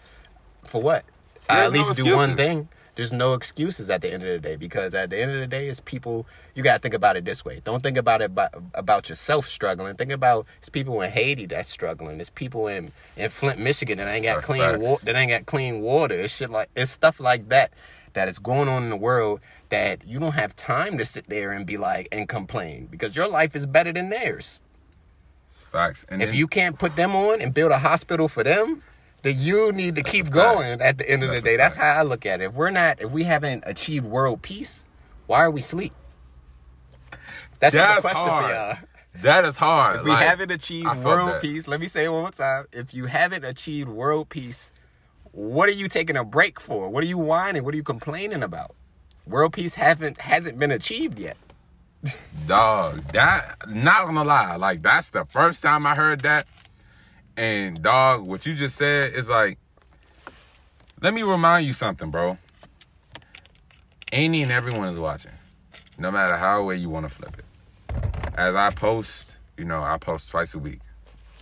[SPEAKER 1] For what? I at
[SPEAKER 2] no
[SPEAKER 1] least do one thing. There's no excuses at the end of the day because at the end of the day, it's people. You gotta think about it this way. Don't think about it about, about yourself struggling. Think about it's people in Haiti that's struggling. It's people in in Flint, Michigan that ain't got
[SPEAKER 2] That's
[SPEAKER 1] clean. That ain't got clean water. It's shit like it's stuff like that that is going on in the world that you don't have time to sit there and be like and complain because your life is better than theirs.
[SPEAKER 2] Facts. And
[SPEAKER 1] If
[SPEAKER 2] then-
[SPEAKER 1] you can't put them on and build a hospital for them, then you need to keep going at the end of
[SPEAKER 2] That's
[SPEAKER 1] the day. That's how I look at it. If we're not, if we haven't achieved world peace, why are we asleep? That's,
[SPEAKER 2] That's
[SPEAKER 1] question
[SPEAKER 2] hard.
[SPEAKER 1] for y'all.
[SPEAKER 2] that is hard.
[SPEAKER 1] If we
[SPEAKER 2] Like,
[SPEAKER 1] haven't achieved world
[SPEAKER 2] that.
[SPEAKER 1] peace, let me say it one more time. If you haven't achieved world peace, what are you taking a break for? What are you whining? What are you complaining about? World peace haven't hasn't been achieved yet.
[SPEAKER 2] Dog, that not gonna lie, like that's the first time I heard that. And dog, what you just said is like, let me remind you something, bro. Any and everyone is watching, no matter how way you want to flip it. As I post, you know, I post twice a week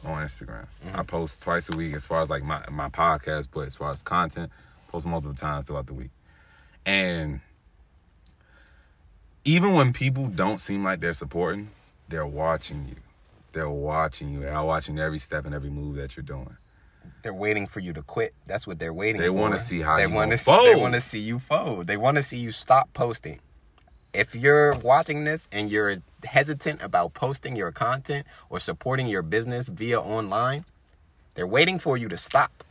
[SPEAKER 2] on Instagram. Mm-hmm. I post twice a week as far as like my my podcast, but as far as content, post multiple times throughout the week. And even when people don't seem like they're supporting, they're watching you. They're watching you. They're watching every step and every move that you're doing.
[SPEAKER 1] They're waiting for you to quit. That's what they're waiting for.
[SPEAKER 2] They wanna see how
[SPEAKER 1] they wanna
[SPEAKER 2] gonna
[SPEAKER 1] see, They want to see you fold. They want to see you stop posting. if you're watching this and you're hesitant about posting your content or supporting your business via online, they're waiting for you to stop.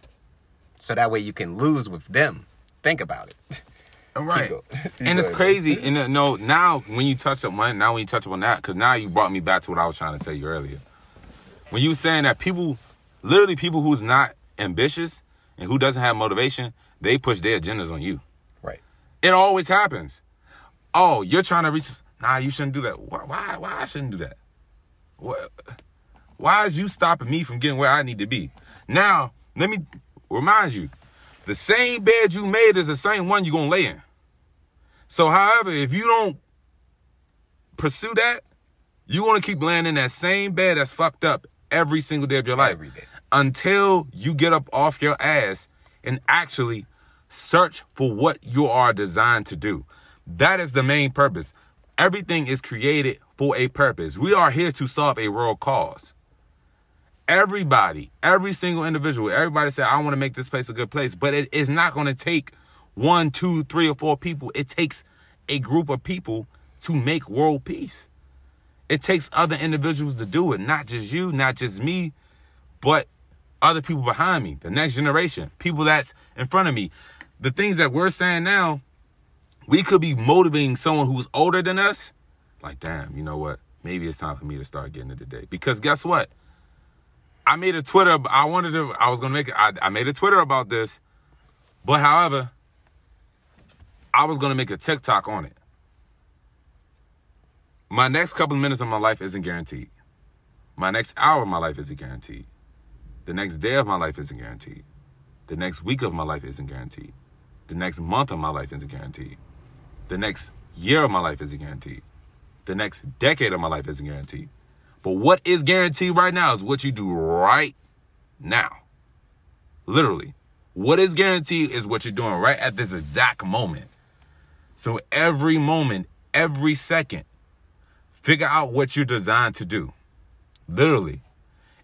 [SPEAKER 1] So that way you can lose with them. Think about it.
[SPEAKER 2] Right. and it's crazy. And uh, no, now when you touch up money, now when you touch up on that, because now you brought me back to what I was trying to tell you earlier. When you were saying that people, literally people who's not ambitious and who doesn't have motivation, they push their agendas on you.
[SPEAKER 1] Right.
[SPEAKER 2] It always happens. Oh, you're trying to reach. Nah, you shouldn't do that. Why? Why, why I shouldn't do that? What? Why is you stopping me from getting where I need to be? Now, let me remind you, the same bed you made is the same one you're gonna lay in. So, however, if you don't pursue that, you're gonna keep laying in that same bed that's fucked up every single day of your life
[SPEAKER 1] Every day.
[SPEAKER 2] until you get up off your ass and actually search for what you are designed to do. That is the main purpose. Everything is created for a purpose. We are here to solve a world cause. Everybody, every single individual, everybody said, I want to make this place a good place, but it is not going to take one, two, three, or four people. It takes a group of people to make world peace. It takes other individuals to do it, not just you, not just me, but other people behind me, the next generation, people that's in front of me. The things that we're saying now, we could be motivating someone who's older than us. Like, damn, you know what? Maybe it's time for me to start getting it today. Because guess what? I made a Twitter. I wanted to. I was gonna make. I, I made a Twitter about this, but however, I was gonna make a TikTok on it. My next couple of minutes of my life isn't guaranteed. My next hour of my life isn't guaranteed. The next day of my life isn't guaranteed. The next week of my life isn't guaranteed. The next month of my life isn't guaranteed. The next year of my life isn't guaranteed. The next decade of my life isn't guaranteed. But what is guaranteed right now is what you do right now. Literally. What is guaranteed is what you're doing right at this exact moment. So every moment, every second, figure out what you're designed to do. Literally.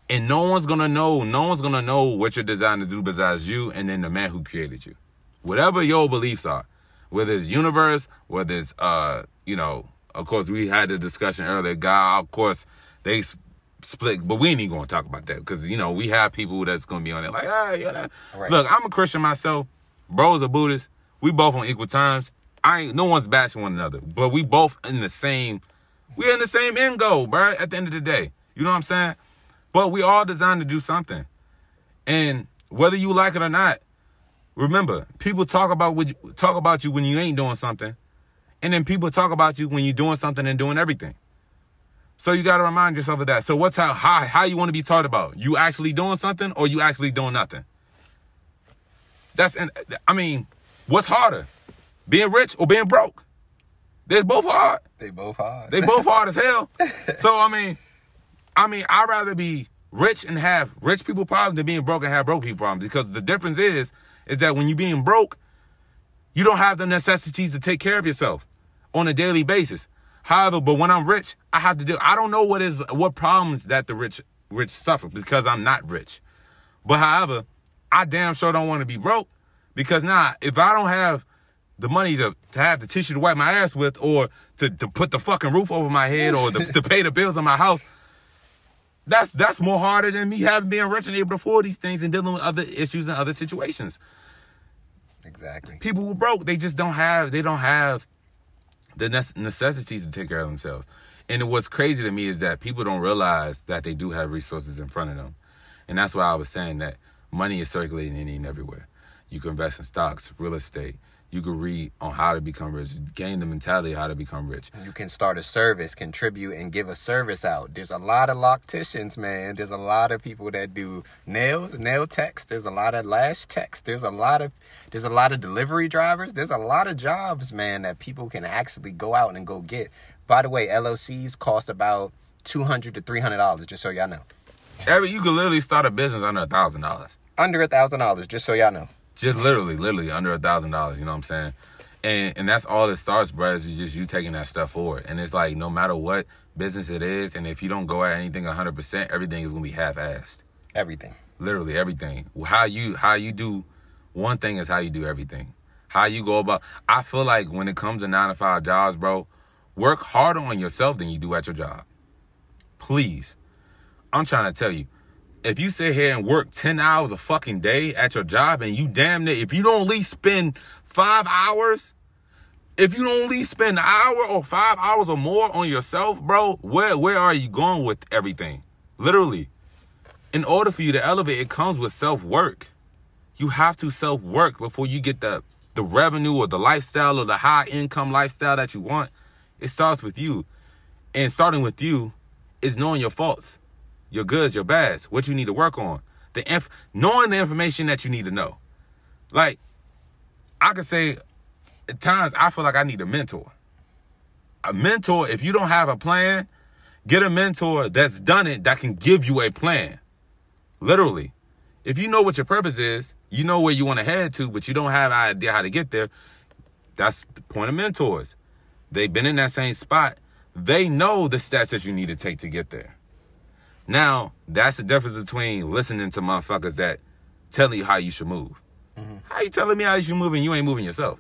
[SPEAKER 2] And no one's gonna know, no one's gonna know what you're designed to do besides you and then the man who created you. Whatever your beliefs are, whether it's universe, whether it's uh, you know, of course we had the discussion earlier. God, of course, they split, but we ain't even gonna talk about that because you know we have people that's gonna be on it like, ah, yeah. that-"
[SPEAKER 1] Right.
[SPEAKER 2] Look, I'm a Christian myself. Bro's a Buddhist. We both on equal terms. I ain't no one's bashing one another, but we both in the same. We're in the same end goal, bro. At the end of the day, you know what I'm saying? But we all designed to do something, and whether you like it or not, remember people talk about what you, talk about you when you ain't doing something, and then people talk about you when you're doing something and doing everything. So you got to remind yourself of that. So what's how how how you want to be taught about? You actually doing something or you actually doing nothing? That's and I mean, what's harder, being rich or being broke? They're both hard.
[SPEAKER 1] They both hard.
[SPEAKER 2] They both hard as hell. So I mean, I mean, I'd rather be rich and have rich people problems than being broke and have broke people problems. Because the difference is, is that when you're being broke, you don't have the necessities to take care of yourself on a daily basis. However, but when I'm rich, I have to do. I don't know what is what problems that the rich rich suffer because I'm not rich. But however, I damn sure don't want to be broke because now if I don't have the money to, to have the tissue to wipe my ass with or to, to put the fucking roof over my head or to, to pay the bills on my house, that's that's more harder than me having being rich and able to afford these things and dealing with other issues and other situations.
[SPEAKER 1] exactly.
[SPEAKER 2] People who broke, they just don't have they don't have the necessities to take care of themselves. And what's crazy to me is that people don't realize that they do have resources in front of them. And that's why I was saying that money is circulating in and everywhere. You can invest in stocks, real estate. You can read on how to become rich, gain the mentality of how to become rich.
[SPEAKER 1] You can start a service, contribute, and give a service out. There's a lot of locticians, man. There's a lot of people that do nails, nail techs. There's a lot of lash techs. There's a lot of there's a lot of delivery drivers. There's a lot of jobs, man, that people can actually go out and go get. By the way, LOCs cost about two hundred to three hundred dollars, just so y'all know.
[SPEAKER 2] Every you can literally start a business under a thousand dollars.
[SPEAKER 1] Under a thousand dollars, just so y'all know.
[SPEAKER 2] Just literally, literally under a thousand dollars. You know what I'm saying? And and that's all it starts, bro. Is just you taking that stuff forward. And it's like no matter what business it is, and if you don't go at anything 100, percent everything is gonna be half-assed.
[SPEAKER 1] Everything.
[SPEAKER 2] Literally everything. How you how you do one thing is how you do everything. How you go about. I feel like when it comes to nine to five jobs, bro, work harder on yourself than you do at your job. Please. I'm trying to tell you, if you sit here and work 10 hours a fucking day at your job and you damn near, if you don't at least spend five hours, if you don't at least spend an hour or five hours or more on yourself, bro, where where are you going with everything? Literally. In order for you to elevate, it comes with self-work. You have to self-work before you get the the revenue or the lifestyle or the high income lifestyle that you want. It starts with you. And starting with you is knowing your faults your goods, your bads, what you need to work on, the inf- knowing the information that you need to know. Like, I could say, at times I feel like I need a mentor. A mentor, if you don't have a plan, get a mentor that's done it that can give you a plan. Literally. If you know what your purpose is, you know where you want to head to, but you don't have an idea how to get there. That's the point of mentors. They've been in that same spot. They know the steps that you need to take to get there. Now, that's the difference between listening to motherfuckers that tell you how you should move. Mm-hmm. How you telling me how you should move and you ain't moving yourself?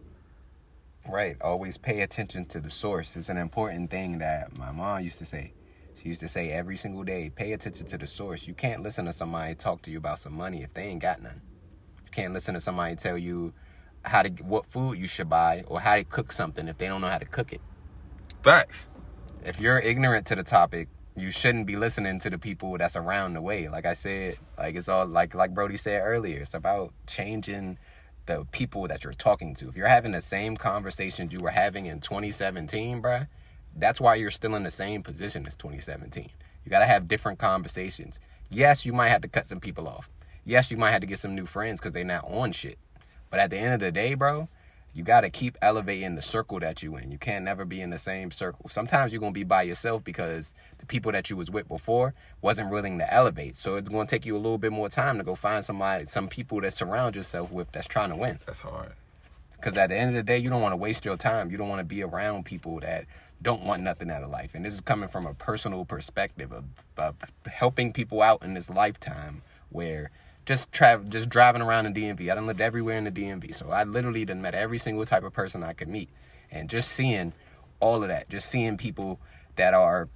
[SPEAKER 1] Right. Always pay attention to the source. It's an important thing that my mom used to say. She used to say every single day, pay attention to the source. You can't listen to somebody talk to you about some money if they ain't got none. You can't listen to somebody tell you how to what food you should buy or how to cook something if they don't know how to cook it.
[SPEAKER 2] Facts.
[SPEAKER 1] If you're ignorant to the topic, you shouldn't be listening to the people that's around the way. Like I said, like it's all like like Brody said earlier. It's about changing the people that you're talking to. If you're having the same conversations you were having in 2017, bruh, that's why you're still in the same position as 2017. You got to have different conversations. Yes, you might have to cut some people off. Yes, you might have to get some new friends because they're not on shit. But at the end of the day, bro, you got to keep elevating the circle that you in. You can't never be in the same circle. Sometimes you're going to be by yourself because the people that you was with before wasn't willing to elevate. So it's going to take you a little bit more time to go find somebody, some people that surround yourself with that's trying to win.
[SPEAKER 2] That's hard.
[SPEAKER 1] Because at the end of the day, you don't want to waste your time. You don't want to be around people that don't want nothing out of life. And this is coming from a personal perspective of, of helping people out in this lifetime where just travel, just driving around in DMV. I done lived everywhere in the DMV, so I literally done met every single type of person I could meet, and just seeing all of that, just seeing people that are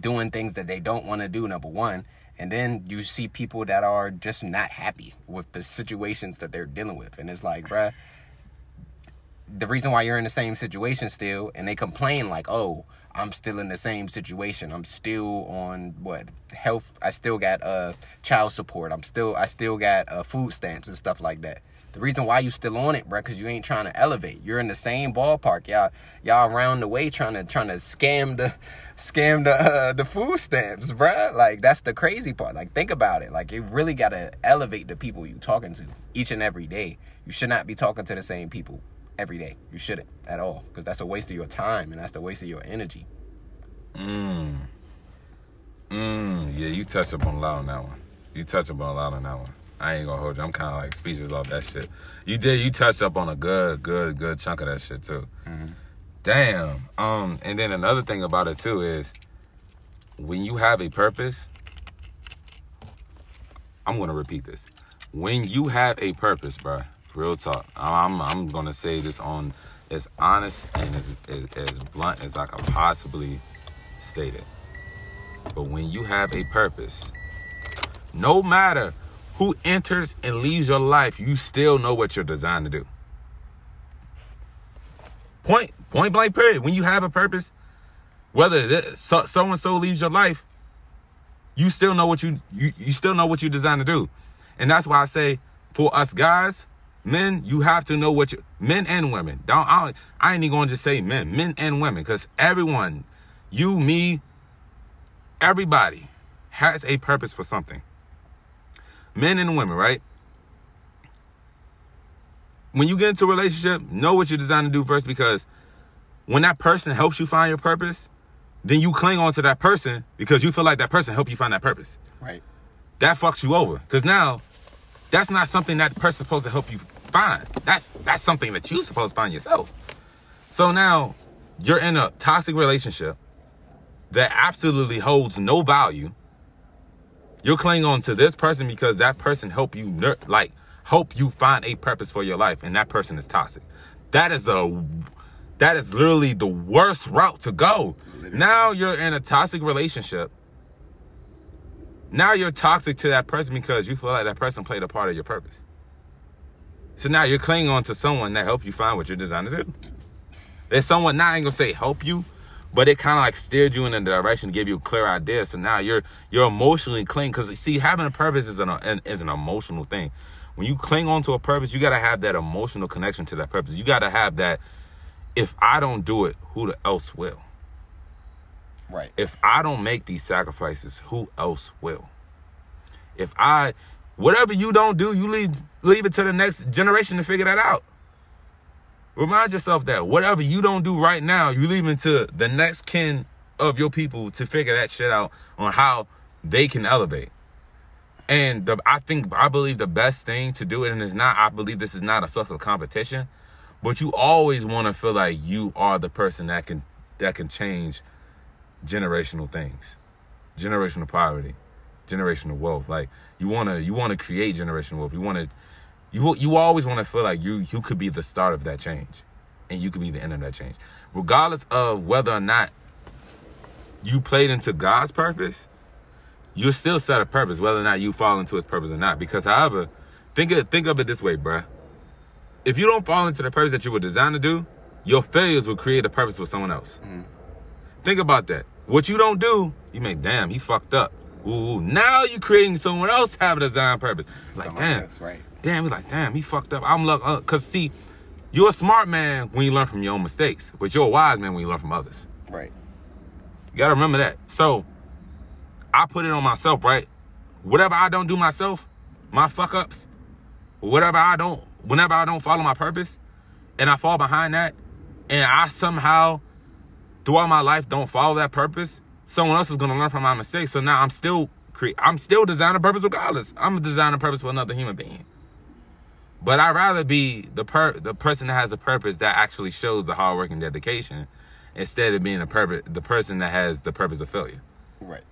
[SPEAKER 1] doing things that they don't want to do. Number one, and then you see people that are just not happy with the situations that they're dealing with, and it's like, bruh, the reason why you're in the same situation still, and they complain like, oh I'm still in the same situation. I'm still on what health. I still got uh child support. I'm still I still got uh, food stamps and stuff like that. The reason why you still on it, bro, because you ain't trying to elevate. You're in the same ballpark. Y'all y'all around the way trying to trying to scam the scam the uh, the food stamps, bro. Like that's the crazy part. Like think about it. Like you really gotta elevate the people you talking to each and every day. You should not be talking to the same people every day. You shouldn't at all because that's a waste of your time and that's the waste of your energy.
[SPEAKER 2] Mm. Mm. Yeah, you touch up on a lot on that one. You touch up on a lot on that one. I ain't gonna hold you. I'm kind of like speechless off that shit. You did. You touched up on a good, good, good chunk of that shit too. Mm-hmm. Damn. Um. And then another thing about it too is when you have a purpose. I'm gonna repeat this. When you have a purpose, bro, Real talk. I'm I'm gonna say this on as honest and as, as, as blunt as I could possibly state it. But when you have a purpose, no matter who enters and leaves your life, you still know what you're designed to do. Point point blank period. When you have a purpose, whether so and so leaves your life, you still know what you, you you still know what you're designed to do. And that's why I say for us guys, Men, you have to know what you men and women. Don't I, I ain't even gonna just say men, men and women, because everyone, you, me, everybody has a purpose for something. Men and women, right? When you get into a relationship, know what you're designed to do first because when that person helps you find your purpose, then you cling on to that person because you feel like that person helped you find that purpose.
[SPEAKER 1] Right.
[SPEAKER 2] That fucks you over. Because now that's not something that person's supposed to help you find. That's that's something that you're supposed to find yourself. So now you're in a toxic relationship that absolutely holds no value. You're clinging on to this person because that person helped you ner- like help you find a purpose for your life, and that person is toxic. That is the That is literally the worst route to go. Now you're in a toxic relationship. Now you're toxic to that person because you feel like that person played a part of your purpose. So now you're clinging on to someone that helped you find what you're designed to do. There's someone now I ain't gonna say help you, but it kind of like steered you in a direction, give you a clear idea. So now you're you're emotionally clinging because see, having a purpose is an, is an emotional thing. When you cling on to a purpose, you gotta have that emotional connection to that purpose. You gotta have that. If I don't do it, who the else will?
[SPEAKER 1] Right.
[SPEAKER 2] if I don't make these sacrifices, who else will? If I, whatever you don't do, you leave leave it to the next generation to figure that out. Remind yourself that whatever you don't do right now, you leave it to the next kin of your people to figure that shit out on how they can elevate. And the, I think I believe the best thing to do and it's not. I believe this is not a source of competition, but you always want to feel like you are the person that can that can change generational things, generational poverty, generational wealth. Like you wanna you wanna create generational wealth. You wanna you you always want to feel like you you could be the start of that change, and you could be the end of that change, regardless of whether or not you played into God's purpose. You're still set a purpose, whether or not you fall into His purpose or not. Because, however, think of think of it this way, bruh. If you don't fall into the purpose that you were designed to do, your failures will create a purpose for someone else. Mm-hmm. Think about that. What you don't do, you make, damn, he fucked up. Ooh, now you creating someone else have a design purpose. Like,
[SPEAKER 1] Someone
[SPEAKER 2] damn,
[SPEAKER 1] else, right.
[SPEAKER 2] damn, we like, damn, he fucked up. I'm luck, uh, cause see, you're a smart man when you learn from your own mistakes, but you're a wise man when you learn from others.
[SPEAKER 1] Right.
[SPEAKER 2] You gotta remember that. So, I put it on myself, right? Whatever I don't do myself, my fuck ups, whatever I don't, whenever I don't follow my purpose, and I fall behind that, and I somehow throughout my life don't follow that purpose, someone else is gonna learn from my mistakes. So now I'm still cre- I'm still designing purpose regardless. I'm designing purpose for another human being. But I'd rather be the per the person that has a purpose that actually shows the hard work and dedication instead of being the purpose the person that has the purpose of failure.
[SPEAKER 1] Right.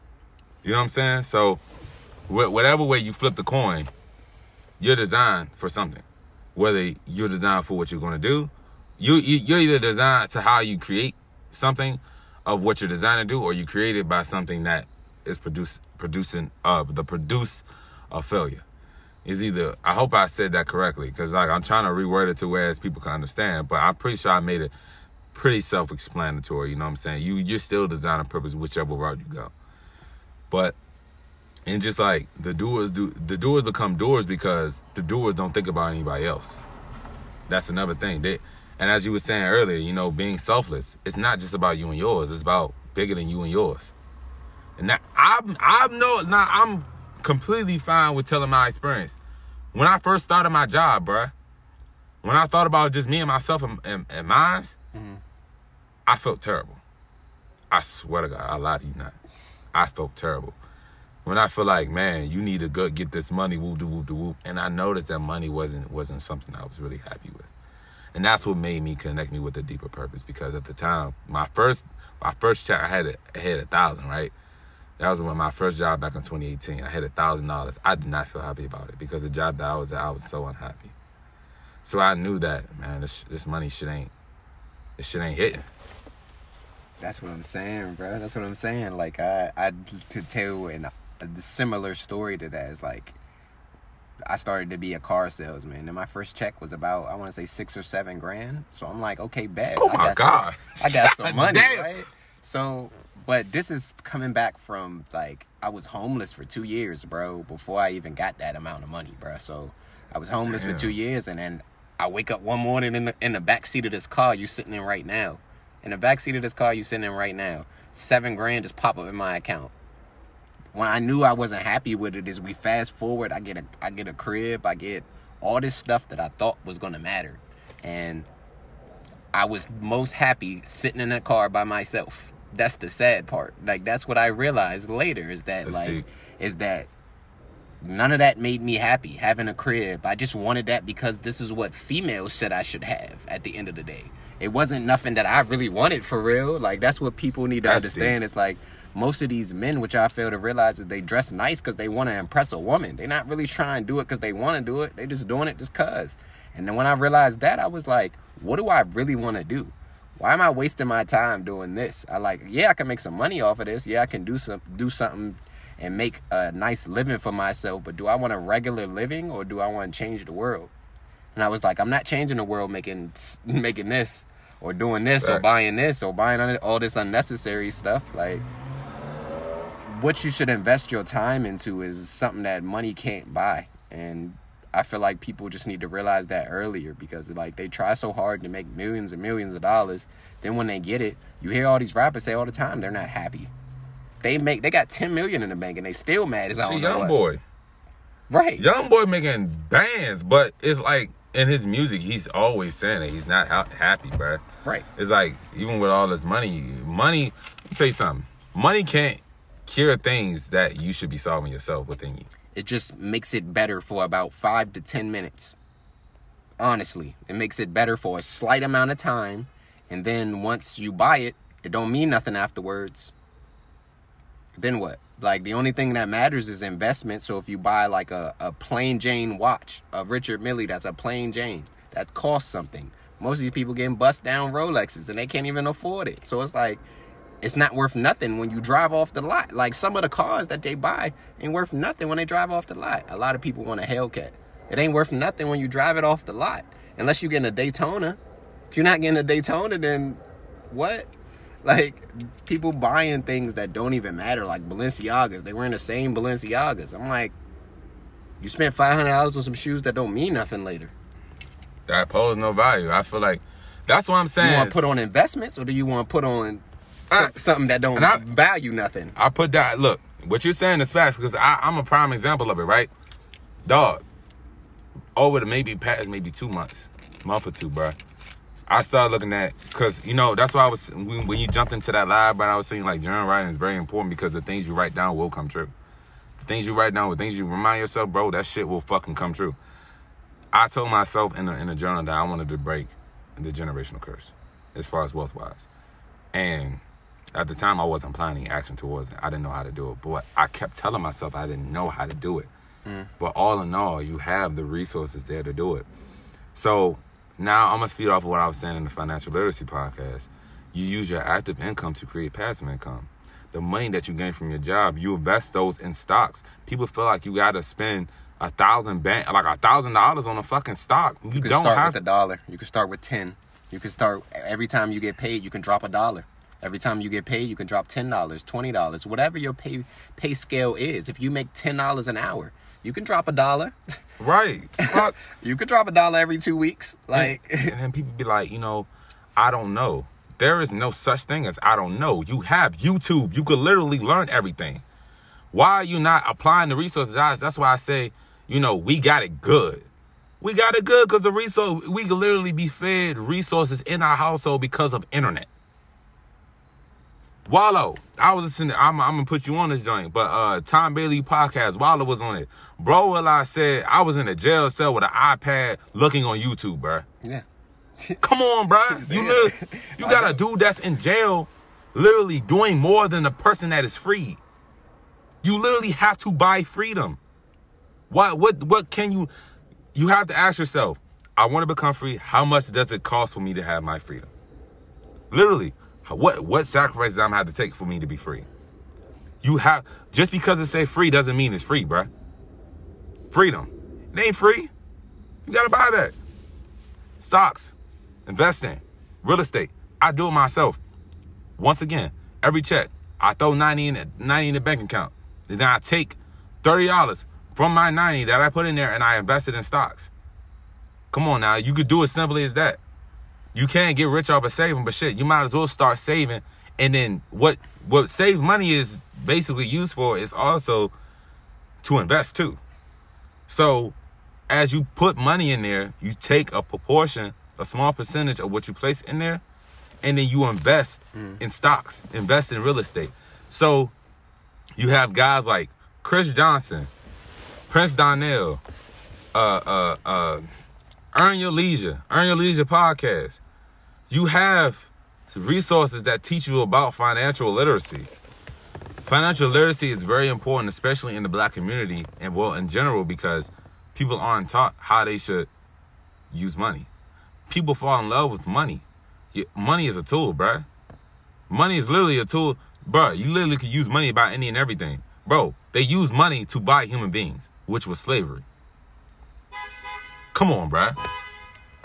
[SPEAKER 2] You know what I'm saying? So, wh- whatever way you flip the coin, you're designed for something. Whether you're designed for what you're going to do, you, you you're either designed to how you create something of what you're designed to do, or you created by something that is produce producing uh the produce of failure. Is either I hope I said that correctly because like I'm trying to reword it to where as people can understand, but I'm pretty sure I made it pretty self-explanatory. You know what I'm saying? You you're still designing purpose whichever route you go. But and just like the doers do the doers become doers because the doers don't think about anybody else. That's another thing. They and as you were saying earlier, you know, being selfless, it's not just about you and yours, it's about bigger than you and yours. And that I'm I'm no now I'm completely fine with telling my experience. When I first started my job, bruh, when I thought about just me and myself and, and, and mine, mm-hmm. I felt terrible. I swear to God, I lie to you not. I felt terrible. When I feel like, man, you need to go get this money, whoop de whoop de whoop. And I noticed that money wasn't wasn't something I was really happy with. And that's what made me connect me with a deeper purpose. Because at the time, my first my first check I had a, I had a thousand, right? That was when my first job back in 2018. I had a thousand dollars. I did not feel happy about it because the job that I was at, I was so unhappy. So I knew that, man, this this money shit ain't this shit ain't hitting.
[SPEAKER 1] That's what I'm saying, bro. That's what I'm saying. Like I, I to tell a similar story to that is like, I started to be a car salesman, and my first check was about I want to say six or seven grand. So I'm like, okay, bet.
[SPEAKER 2] Oh
[SPEAKER 1] I
[SPEAKER 2] my
[SPEAKER 1] got
[SPEAKER 2] God.
[SPEAKER 1] some, I got some money, right? So, but this is coming back from like I was homeless for two years, bro. Before I even got that amount of money, bro. So I was homeless
[SPEAKER 2] Damn.
[SPEAKER 1] for two years, and then I wake up one morning in the in the back seat of this car you're sitting in right now. In the back seat of this car you're sitting in right now, seven grand just pop up in my account. When I knew I wasn't happy with it, is we fast forward, I get a I get a crib, I get all this stuff that I thought was gonna matter, and I was most happy sitting in that car by myself. That's the sad part. Like that's what I realized later is that
[SPEAKER 2] That's
[SPEAKER 1] like
[SPEAKER 2] deep.
[SPEAKER 1] is that none of that made me happy having a crib. I just wanted that because this is what females said I should have at the end of the day. It wasn't nothing that I really wanted for real. Like that's what people need to
[SPEAKER 2] That's
[SPEAKER 1] understand. It's like most of these men, which I fail to realize, is they dress nice because they want to impress a woman. They're not really trying to do it because they want to do it. They're just doing it just cause. And then when I realized that, I was like, what do I really want to do? why am I wasting my time doing this? I like, yeah, I can make some money off of this. Yeah, I can do some do something and make a nice living for myself. But do I want a regular living or do I want to change the world? And I was like, I'm not changing the world making making this or doing this or buying this or buying all this unnecessary stuff. Like, what you should invest your time into is something that money can't buy. And I feel like people just need to realize that earlier because like they try so hard to make millions and millions of dollars. Then when they get it, you hear all these rappers say all the time they're not happy. They make they got 10 million in the bank and they still mad as I
[SPEAKER 2] See,
[SPEAKER 1] don't know
[SPEAKER 2] young boy,
[SPEAKER 1] Right.
[SPEAKER 2] young boy making bands, but it's like in his music, he's always saying that he's not ha- happy, bruh.
[SPEAKER 1] Right.
[SPEAKER 2] It's like even with all this money, money. Let me tell you something. Money can't cure things that you should be solving yourself within you.
[SPEAKER 1] It just makes it better for about 5 to 10 minutes. Honestly, it makes it better for a slight amount of time and then once you buy it, it don't mean nothing afterwards. Then what? Like the only thing that matters is investment. So if you buy like a, a plain Jane watch of Richard Mille, that's a plain Jane. That costs something. Most of these people getting bust down Rolexes and they can't even afford it. So it's like it's not worth nothing when you drive off the lot. Like some of the cars that they buy ain't worth nothing when they drive off the lot. A lot of people want a Hellcat. It ain't worth nothing when you drive it off the lot. Unless you're getting a Daytona. If you're not getting a Daytona, then what? Like people buying things that don't even matter, like Balenciagas. They wearing the same Balenciagas. I'm like, you spent five hundred dollars on some shoes that don't mean nothing later.
[SPEAKER 2] That pose no value. I feel like that's what I'm saying.
[SPEAKER 1] You want to put on investments, or do you want to put on Some- something that don't
[SPEAKER 2] I-
[SPEAKER 1] value nothing?
[SPEAKER 2] I put that. Look, what you're saying is facts because I'm a prime example of it, right? Dog. Over the maybe past maybe two months, month or two, bro. I started looking at because you know that's why I was when, when you jumped into that live, but I was saying like journal writing is very important because the things you write down will come true. The things you write down, the things you remind yourself, bro, that shit will fucking come true. I told myself in a, in a journal that I wanted to break the generational curse as far as wealth wise. And at the time, I wasn't planning action towards it. I didn't know how to do it. But I kept telling myself I didn't know how to do it. Hmm. But all in all, you have the resources there to do it. So now I'm to feed off of what I was saying in the financial literacy podcast. You use your active income to create passive income. The money that you gain from your job, you invest those in stocks. People feel like you got to spend a thousand bank, like a thousand dollars on a fucking stock. You,
[SPEAKER 1] You can
[SPEAKER 2] don't
[SPEAKER 1] start
[SPEAKER 2] have
[SPEAKER 1] with a dollar. You can start with ten. You can start every time you get paid. You can drop a dollar. Every time you get paid, you can drop ten dollars, twenty dollars, whatever your pay pay scale is. If you make ten dollars an hour, you can drop a dollar.
[SPEAKER 2] right.
[SPEAKER 1] You could drop a dollar every two weeks. Like
[SPEAKER 2] and then people be like, you know, I don't know. There is no such thing as I don't know. You have YouTube. You could literally learn everything. Why are you not applying the resources? That's that's why I say, you know, we got it good. We got it good because the resource we could literally be fed resources in our household because of internet. Wallo, I was listening. I'm, I'm gonna put you on this joint, but uh, Tom Bilyeu podcast. Wallo was on it, bro. Well, I said I was in a jail cell with an iPad looking on YouTube, bro.
[SPEAKER 1] yeah.
[SPEAKER 2] Come on, bro. You literally, you got a dude that's in jail, literally doing more than the person that is free. You literally have to buy freedom. What what what can you? You have to ask yourself. I want to become free. How much does it cost for me to have my freedom? Literally, what what sacrifices I'm have to take for me to be free? You have just because it say free doesn't mean it's free, bruh. Freedom, it ain't free. You gotta buy that. Stocks, investing, real estate. I do it myself. Once again, every check, I throw 90 in the, 90 in the bank account. Then I take $30 from my 90 that I put in there and I invest it in stocks. Come on now, you could do as simply as that. You can't get rich off of saving, but shit, you might as well start saving. And then what what save money is basically used for is also to invest too. So as you put money in there, you take a proportion, a small percentage of what you place in there, and then you invest in stocks, invest in real estate. So you have guys like Chris Johnson, Prince Donnell, uh, uh, uh, Earn Your Leisure, Earn Your Leisure podcast. You have resources that teach you about financial literacy. Financial literacy is very important, especially in the black community and well in general, because people aren't taught how they should use money. People fall in love with money. money is a tool, bruh. Money is literally a tool, bruh. You literally could use money to buy any and everything, bro. They use money to buy human beings, which was slavery. Come on, bruh.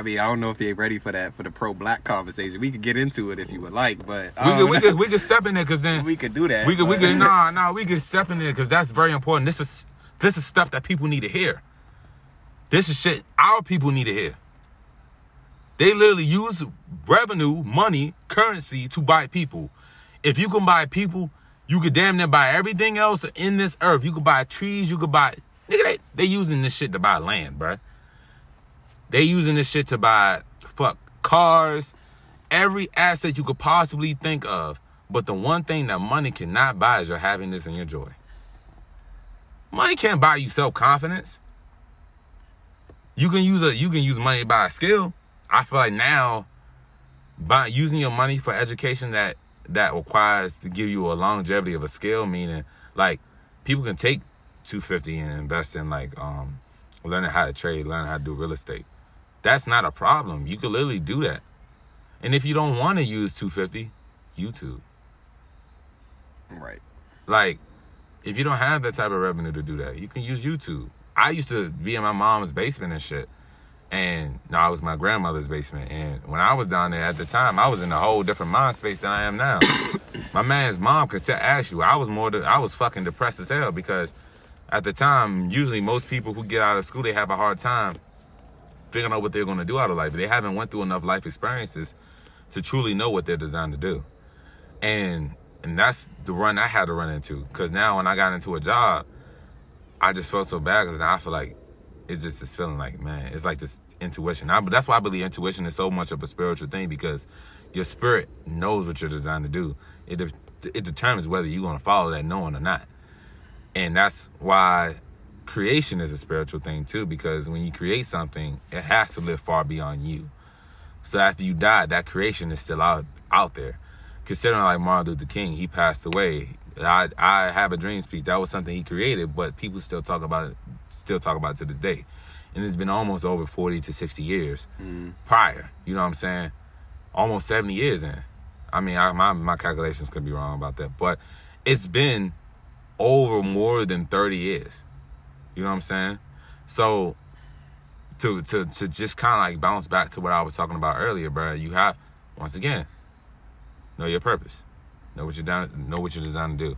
[SPEAKER 1] I mean, I don't know if they're ready for that for the pro black conversation. We could get into it if you would like, but
[SPEAKER 2] We could, we um, could we could step in there because then
[SPEAKER 1] we could do that.
[SPEAKER 2] We could, we
[SPEAKER 1] but-
[SPEAKER 2] could, nah, nah, we could step in there because that's very important. This is, this is stuff that people need to hear. This is shit our people need to hear. They literally use revenue, money, currency to buy people. If you can buy people, you could damn near buy everything else in this earth. You could buy trees, you could buy, nigga, they, they using this shit to buy land, bruh. They using this shit to buy, fuck, cars, every asset you could possibly think of. But the one thing that money cannot buy is your happiness and your joy. Money can't buy you self confidence. You can use a you can use money to buy a skill. I feel like now, by using your money for education that that requires to give you a longevity of a skill, meaning like people can take two fifty and invest in like um learning how to trade, learning how to do real estate. That's not a problem. You could literally do that. And if you don't want to use 250, YouTube.
[SPEAKER 1] right.
[SPEAKER 2] Like, if you don't have that type of revenue to do that, you can use YouTube. I used to be in my mom's basement and shit. And no, I was my grandmother's basement. And when I was down there at the time, I was in a whole different mind space than I am now. my man's mom could t- ask you, I was more, de- I was fucking depressed as hell because at the time, usually most people who get out of school, they have a hard time figuring out what they're going to do out of life. They haven't went through enough life experiences to truly know what they're designed to do. And and that's the run I had to run into. Cause now when I got into a job, I just felt so bad because now I feel like it's just this feeling like, man, it's like this intuition. I, but that's why I believe intuition is so much of a spiritual thing because your spirit knows what you're designed to do. It de- it determines whether you're gonna follow that knowing or not. And that's why creation is a spiritual thing too, because when you create something, it has to live far beyond you. So after you die, that creation is still out out there. Considering like Martin Luther King, he passed away. I I have a dream speech. That was something he created, but people still talk about it, still talk about it to this day. And it's been almost over forty to sixty years mm. prior. You know what I'm saying? Almost seventy years in. I mean, I, my my calculations could be wrong about that, but it's been over more than thirty years. You know what I'm saying? So to to to just kind of like bounce back to what I was talking about earlier, bro. You have once again know your purpose, know what you're down, know what you're designed to do,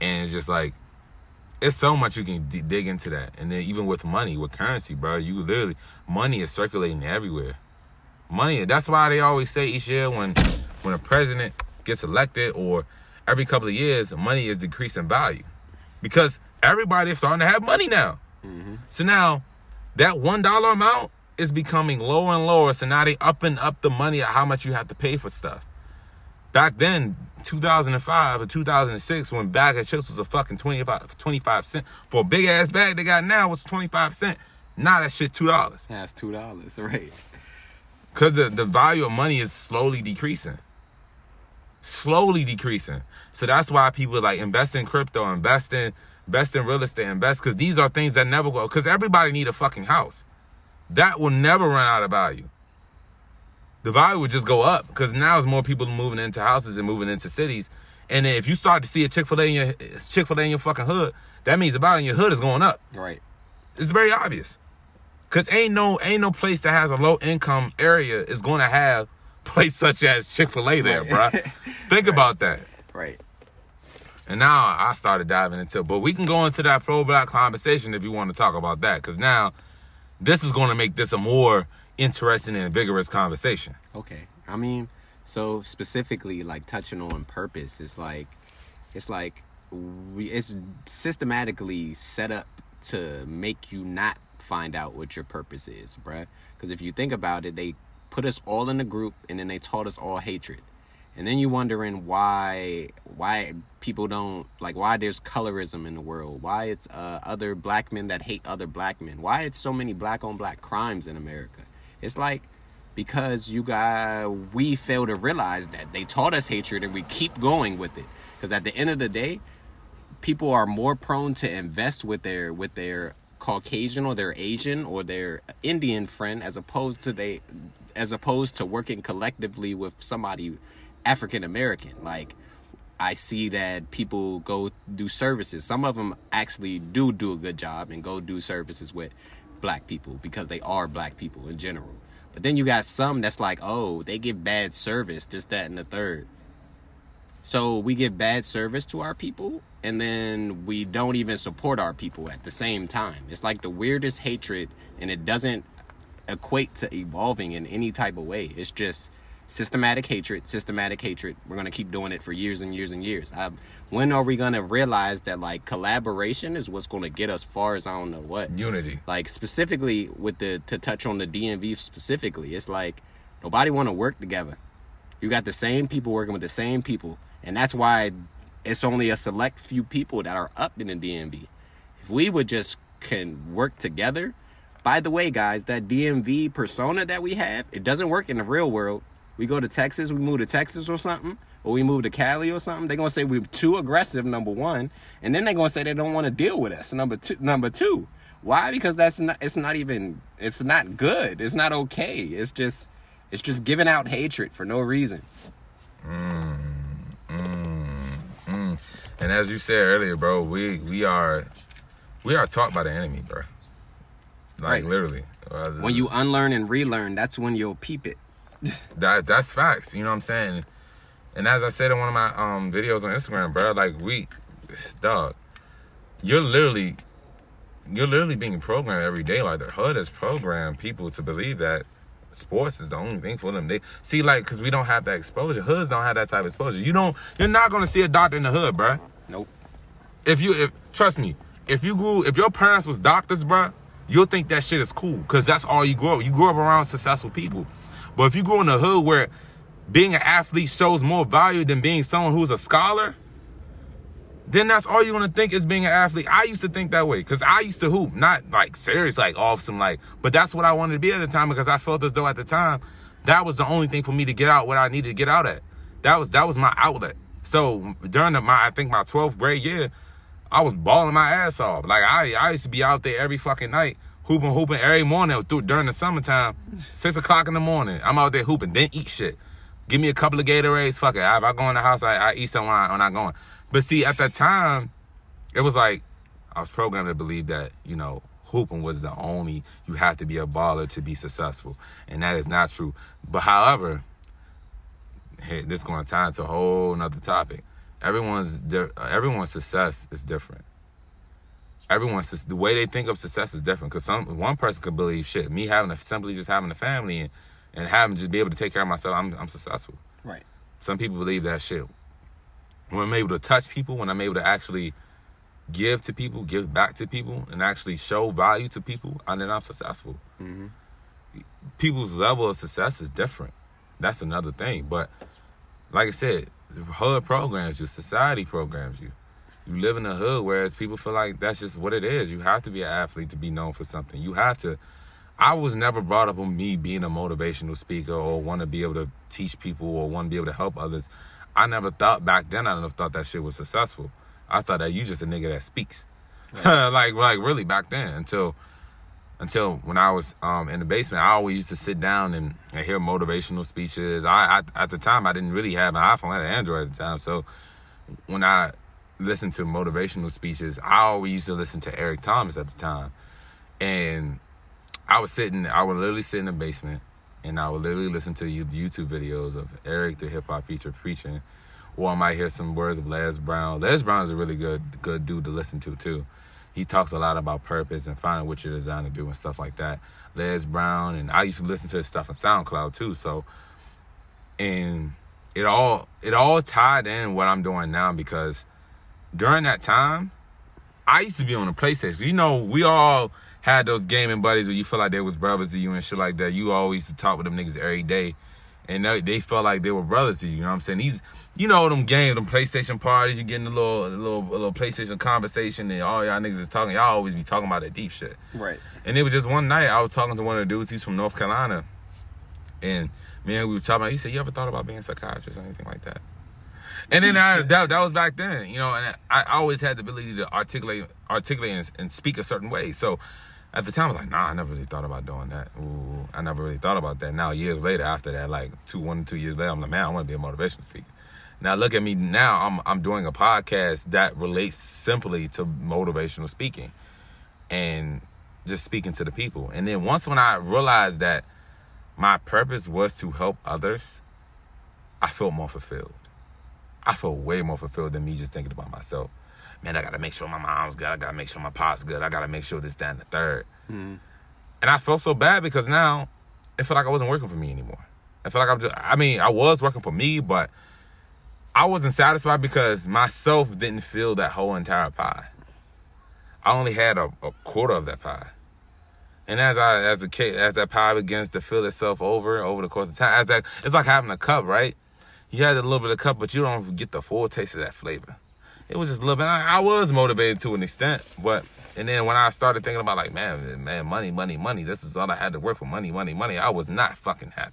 [SPEAKER 2] and it's just like it's so much you can d- dig into that. And then even with money, with currency, bro, you literally money is circulating everywhere. Money. That's why they always say each year when when a president gets elected or every couple of years, money is decreasing value because everybody is starting to have money now. Mm-hmm. So now that one dollar amount is becoming lower and lower. So now they upping up and up the money of how much you have to pay for stuff. Back then, 2005 or 2006, when bag of chips was a fucking 25, 25 cent for a big ass bag they got now was 25 cent. Now that shit's two dollars.
[SPEAKER 1] That's two dollars, right?
[SPEAKER 2] Cause the, the value of money is slowly decreasing. Slowly decreasing. So that's why people like invest in crypto, invest in invest in real estate, invest because these are things that never go because everybody need a fucking house. That will never run out of value. The value would just go up because now there's more people moving into houses and moving into cities. And if you start to see a Chick-fil-A in your Chick-fil-A in your fucking hood, that means the value in your hood is going up.
[SPEAKER 1] Right.
[SPEAKER 2] It's very obvious. Cause ain't no ain't no place that has a low income area is going to have place such as Chick Fil A there,
[SPEAKER 1] Right.
[SPEAKER 2] bruh. Think about that.
[SPEAKER 1] Right.
[SPEAKER 2] And now I started diving into, but we can go into that pro black conversation if you want to talk about that. Cause now this is going to make this a more interesting and vigorous conversation.
[SPEAKER 1] Okay. I mean, so specifically, like touching on purpose, it's like, it's like, we, it's systematically set up to make you not find out what your purpose is, bruh. Because if you think about it, they put us all in a group and then they taught us all hatred. And then you're wondering why why people don't like why there's colorism in the world, why it's uh, other black men that hate other black men, why it's so many black on black crimes in America. It's like because you got we fail to realize that they taught us hatred and we keep going with it. Because at the end of the day, people are more prone to invest with their with their Caucasian or their Asian or their Indian friend as opposed to they as opposed to working collectively with somebody African American. Like I see that people go do services. Some of them actually do do a good job and go do services with black people because they are black people in general. But then you got some that's like, oh, they give bad service, this, that, and the third. So we give bad service to our people and then we don't even support our people at the same time. It's like the weirdest hatred and it doesn't equate to evolving in any type of way. It's just systematic hatred, systematic hatred. We're gonna keep doing it for years and years and years. I, when are we gonna realize that like collaboration is what's gonna get us far as I don't know what
[SPEAKER 2] Unity.
[SPEAKER 1] like specifically with the to touch on the DMV specifically, it's like nobody want to work together. You got the same people working with the same people, and that's why it's only a select few people that are up in the DMV. If we would just can work together. By the way, guys, that DMV persona that we have, it doesn't work in the real world. We go to Texas, we move to Texas or something, or we move to Cali or something. They're gonna say we're too aggressive, number one, and then they're gonna say they don't want to deal with us. Number two, number two. Why? Because that's not. It's not even. It's not good. It's not okay. It's just. It's just giving out hatred for no reason. Mm, mm, mm.
[SPEAKER 2] And as you said earlier, bro, we we are we are taught by the enemy, bro. Like
[SPEAKER 1] Right.
[SPEAKER 2] literally. Uh,
[SPEAKER 1] When you unlearn and relearn, that's when you'll peep it.
[SPEAKER 2] That that's facts. You know what I'm saying? And as I said in one of my um videos on Instagram, bro, like we, dog, you're literally, you're literally being programmed every day. Like the hood has programmed people to believe that sports is the only thing for them. They see like because we don't have that exposure. Hoods don't have that type of exposure. You don't. You're not gonna see a doctor in the hood, bro.
[SPEAKER 1] Nope.
[SPEAKER 2] If you, if trust me, if you grew, if your parents was doctors, bro, you'll think that shit is cool because that's all you grow up. You grew up around successful people. But if you grow in the hood where being an athlete shows more value than being someone who's a scholar, then that's all you're gonna think is being an athlete. I used to think that way because I used to hoop, not like serious, like awesome, like, but that's what I wanted to be at the time because I felt as though at the time that was the only thing for me to get out what I needed to get out at. That was that was my outlet. So during the, my I think my 12th grade year, I was balling my ass off. Like I I used to be out there every fucking night. Hooping, hooping every morning through during the summertime, six o'clock in the morning. I'm out there hooping, then eat shit. Give me a couple of Gatorades. Fuck it. If I go in the house, I, I eat something I'm not going. But see, at that time, it was like I was programmed to believe that you know hooping was the only you have to be a baller to be successful, and that is not true. But however, hey, this going to tie into a whole nother topic. Everyone's everyone's success is different. Everyone's the way they think of success is different. Cause some one person could believe shit. Me having a, simply just having a family and, and having just be able to take care of myself, I'm I'm successful.
[SPEAKER 1] Right.
[SPEAKER 2] Some people believe that shit. When I'm able to touch people, when I'm able to actually give to people, give back to people, and actually show value to people, and then I'm successful. Mm-hmm. People's level of success is different. That's another thing. But like I said, hood programs you, society programs you. You live in the hood, whereas people feel like that's just what it is. You have to be an athlete to be known for something. You have to. I was never brought up on me being a motivational speaker or want to be able to teach people or want to be able to help others. I never thought back then. I never thought that shit was successful. I thought that you just a nigga that speaks, like like really back then until until when I was um, in the basement. I always used to sit down and, and hear motivational speeches. I, I at the time I didn't really have an iPhone. I had an Android at the time, so when I listened to motivational speeches, I always used to listen to Eric Thomas at the time, and I was sitting. I would literally sit in the basement, and I would literally listen to you- YouTube videos of Eric, the hip hop feature, preaching, or I might hear some words of Les Brown. Les Brown is a really good good dude to listen to too. He talks a lot about purpose and finding what you're designed to do and stuff like that. Les Brown and I used to listen to his stuff on SoundCloud too. So, and it all it all tied in what I'm doing now because during that time, I used to be on the PlayStation. You know, we all had those gaming buddies where you feel like they was brothers to you and shit like that. You always to talk with them niggas every day. And they, they felt like they were brothers to you, you know what I'm saying? These, you know, them games, them PlayStation parties, you getting a little, a little, a little PlayStation conversation, and all y'all niggas is talking. Y'all always be talking about that deep shit.
[SPEAKER 1] Right.
[SPEAKER 2] And it was just one night I was talking to one of the dudes. He's from North Carolina, and man, we were talking. About, he said, "You ever thought about being a psychiatrist or anything like that?" And then I, that that was back then, you know, and I, always had the ability to articulate, articulate, and, and speak a certain way. So at the time, I was like, nah, I never really thought about doing that. Ooh, I never really thought about that. Now, years later, after that, like two, one, two years later, I'm like, man, I want to be a motivational speaker. Now look at me now. I'm I'm doing a podcast that relates simply to motivational speaking, and just speaking to the people. And then once when I realized that my purpose was to help others, I felt more fulfilled. I feel way more fulfilled than me just thinking about myself. Man, I gotta make sure my mom's good. I gotta make sure my pop's good. I gotta make sure this, that, and the 3rd mm-hmm. And I felt so bad because now it felt like I wasn't working for me anymore. I felt like I'm just, I mean, I was working for me, but I wasn't satisfied because myself didn't feel that whole entire pie. I only had a, a quarter of that pie. And as I as the as that pie begins to fill itself over over the course of time, as that it's like having a cup, right? You had a little bit of cup, but you don't get the full taste of that flavor. It was just a little bit. I, I was motivated to an extent, but and then when I started thinking about like, man, man, money, money, money. This is all I had to work for. Money, money, money. I was not fucking happy.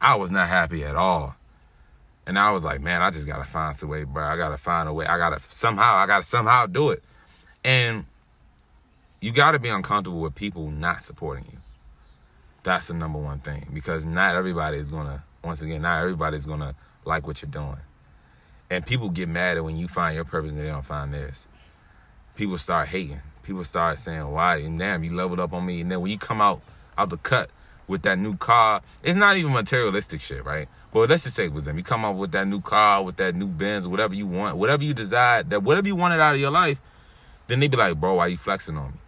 [SPEAKER 2] I was not happy at all. And I was like, man, I just gotta find some way, bro. I gotta find a way. I gotta somehow, I gotta somehow do it. And you got to be uncomfortable with people not supporting you. That's the number one thing because not everybody is gonna. Once again, not everybody's gonna like what you're doing, and people get mad at when you find your purpose and they don't find theirs. People start hating. People start saying, "Why? And damn, you leveled up on me." And then when you come out out the cut with that new car, it's not even materialistic shit, right? But let's just say it was them. You come out with that new car, with that new Benz, whatever you want, whatever you desire, that whatever you wanted out of your life, then they be like, "Bro, why you flexing on me?"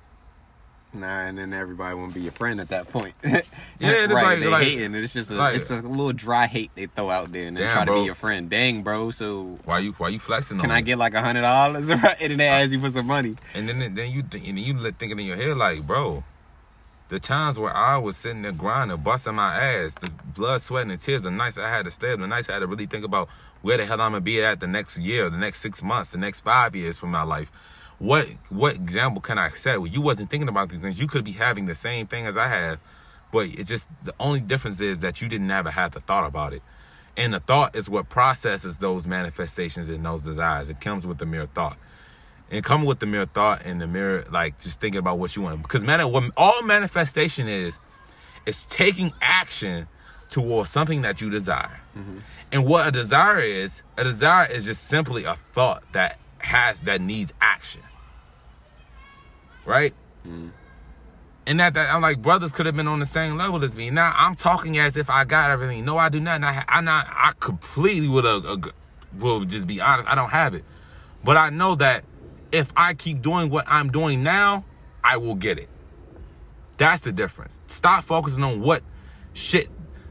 [SPEAKER 1] Nah, and then everybody won't be your friend at that point.
[SPEAKER 2] yeah, it's
[SPEAKER 1] right,
[SPEAKER 2] like
[SPEAKER 1] they
[SPEAKER 2] like,
[SPEAKER 1] hating. It's just a,
[SPEAKER 2] like,
[SPEAKER 1] it's a little dry hate they throw out there, and they try to
[SPEAKER 2] bro.
[SPEAKER 1] be your friend. Dang, bro. So
[SPEAKER 2] why you why you flexing on?
[SPEAKER 1] can I
[SPEAKER 2] me?
[SPEAKER 1] get like a hundred dollars? And then they ask you for some money.
[SPEAKER 2] And then then you think, and then you thinking in your head like, bro, the times where I was sitting there grinding, busting my ass, the blood, sweat, and tears, the nights I had to stay up, the nights I had to really think about where the hell I'm gonna be at the next year, the next six months, the next five years for my life. What what example can I set? Well, you wasn't thinking about these things. You could be having the same thing as I have, but it's just the only difference is that you didn't ever have the thought about it. And the thought is what processes those manifestations and those desires. It comes with the mere thought and come with the mere thought and the mere like just thinking about what you want because man what all manifestation is is taking action towards something that you desire mm-hmm. and what a desire is a desire is just simply a thought that has that needs action right and that, that I'm like brothers could have been on the same level as me. Now I'm talking as if I got everything. No, I do not. And I, I not. I completely would uh, will just be honest. I don't have it, but I know that if I keep doing what I'm doing now, I will get it. That's the difference. Stop focusing on what shit.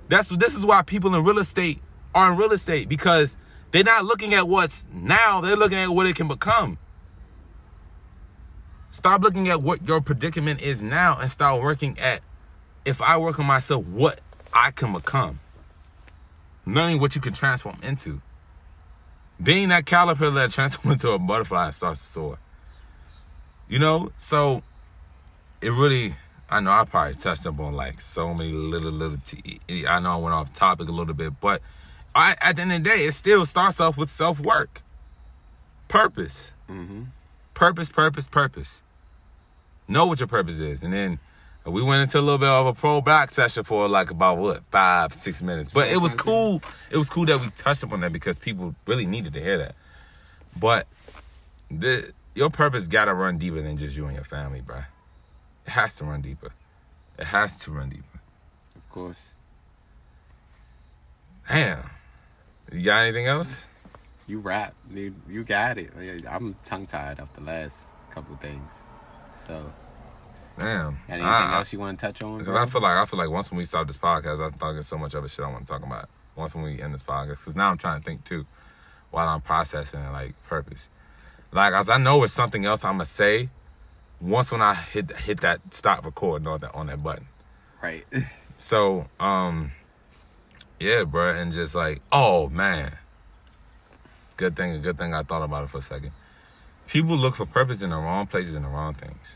[SPEAKER 2] That's this is why people in real estate are in real estate because they're not looking at what's now. They're looking at what it can become. Stop looking at what your predicament is now and start working at if I work on myself, what I can become. Learning what you can transform into. Being that caterpillar that transforms into a butterfly starts to soar. You know, so it really I know I probably touched up on like so many little little t- I know I went off topic a little bit, but I, at the end of the day, it still starts off with self work, purpose,
[SPEAKER 1] Mm-hmm.
[SPEAKER 2] Purpose, purpose, purpose. Know what your purpose is, and then we went into a little bit of a pro black session for like about what five six minutes, but it was cool. It was cool that we touched upon that because people really needed to hear that. But the your purpose gotta run deeper than just you and your family, bro. It has to run deeper. It has to run deeper.
[SPEAKER 1] Of course.
[SPEAKER 2] Damn. You got anything else?
[SPEAKER 1] You rap, dude. You got it. I'm tongue tied off the last couple things. So,
[SPEAKER 2] Damn.
[SPEAKER 1] anything
[SPEAKER 2] I-
[SPEAKER 1] else you want to touch on?
[SPEAKER 2] Because? I feel like I feel like once when we start this podcast, I'm talking so much other shit I want to talk about. Once when we end this podcast, because now I'm trying to think too, while I'm processing like purpose. Like as I know it's something else I'm gonna say. Once when I hit hit that stop record on that on that button.
[SPEAKER 1] right.
[SPEAKER 2] So um, yeah, bro, and just like oh man, good thing a good thing I thought about it for a second. People look for purpose in the wrong places and the wrong things.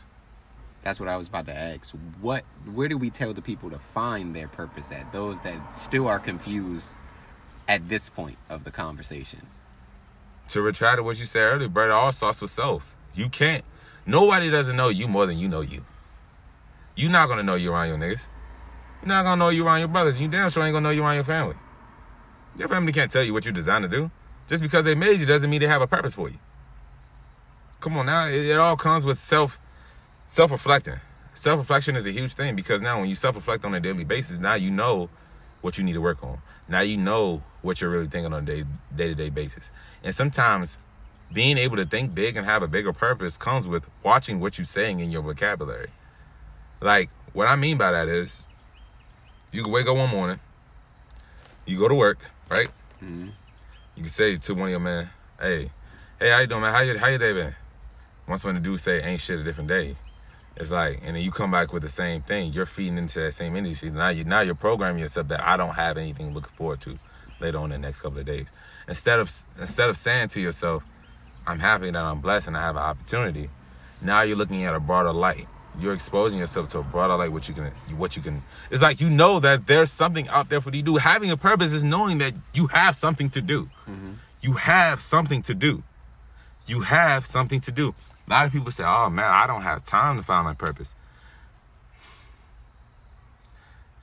[SPEAKER 1] That's what I was about to ask. What? Where do we tell the people to find their purpose at? Those that still are confused at this point of the conversation.
[SPEAKER 2] to retract what you said earlier, bro, it all starts with self. You can't. Nobody doesn't know you more than you know you. You're not gonna know you around your niggas. You're not gonna know you around your brothers. You damn sure ain't gonna know you around your family. Your family can't tell you what you're designed to do. Just because they made you doesn't mean they have a purpose for you. Come on now, it, it all comes with self self reflecting. Self reflection is a huge thing because now when you self reflect on a daily basis, now you know what you need to work on. Now you know what you're really thinking on a day to day basis. And sometimes being able to think big and have a bigger purpose comes with watching what you're saying in your vocabulary. Like, what I mean by that is, you can wake up one morning, you go to work, right? Mm-hmm. You can say to one of your man, "Hey, hey, how you doing, man? How you how your day been?" Once when the dude say, "Ain't shit a different day," it's like, and then you come back with the same thing. You're feeding into that same energy. Now you now you're programming yourself that I don't have anything looking forward to later on in the next couple of days. Instead of instead of saying to yourself, I'm happy that I'm blessed and I have an opportunity. Now you're looking at a broader light. You're exposing yourself to a broader light. What you can, what you can. It's like you know that there's something out there for you to do. Having a purpose is knowing that you have something to do. Mm-hmm. You have something to do. You have something to do. A lot of people say, "Oh man, I don't have time to find my purpose."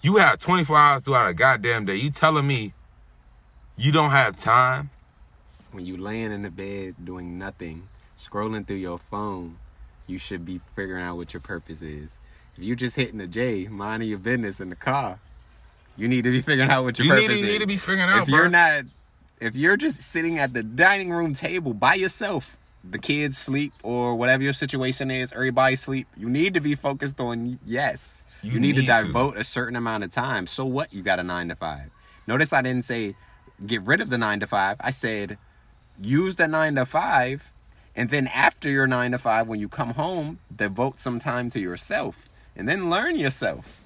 [SPEAKER 2] You have 24 hours throughout a goddamn day. You telling me you don't have time
[SPEAKER 1] when you laying in the bed doing nothing, scrolling through your phone, you should be figuring out what your purpose is. If you're just hitting the J, minding your business in the car, you need to be figuring out what your
[SPEAKER 2] you
[SPEAKER 1] purpose
[SPEAKER 2] need
[SPEAKER 1] to,
[SPEAKER 2] is. You need to be figuring out.
[SPEAKER 1] If you're not, if you're just sitting at the dining room table by yourself, the kids sleep or whatever your situation is, everybody sleep. You need to be focused on yes. You, you need, need, to devote to. a certain amount of time. So what? You got a nine to five. Notice I didn't say get rid of the nine to five. I said use the nine to five, and then after your nine to five, when you come home, devote some time to yourself and then learn yourself.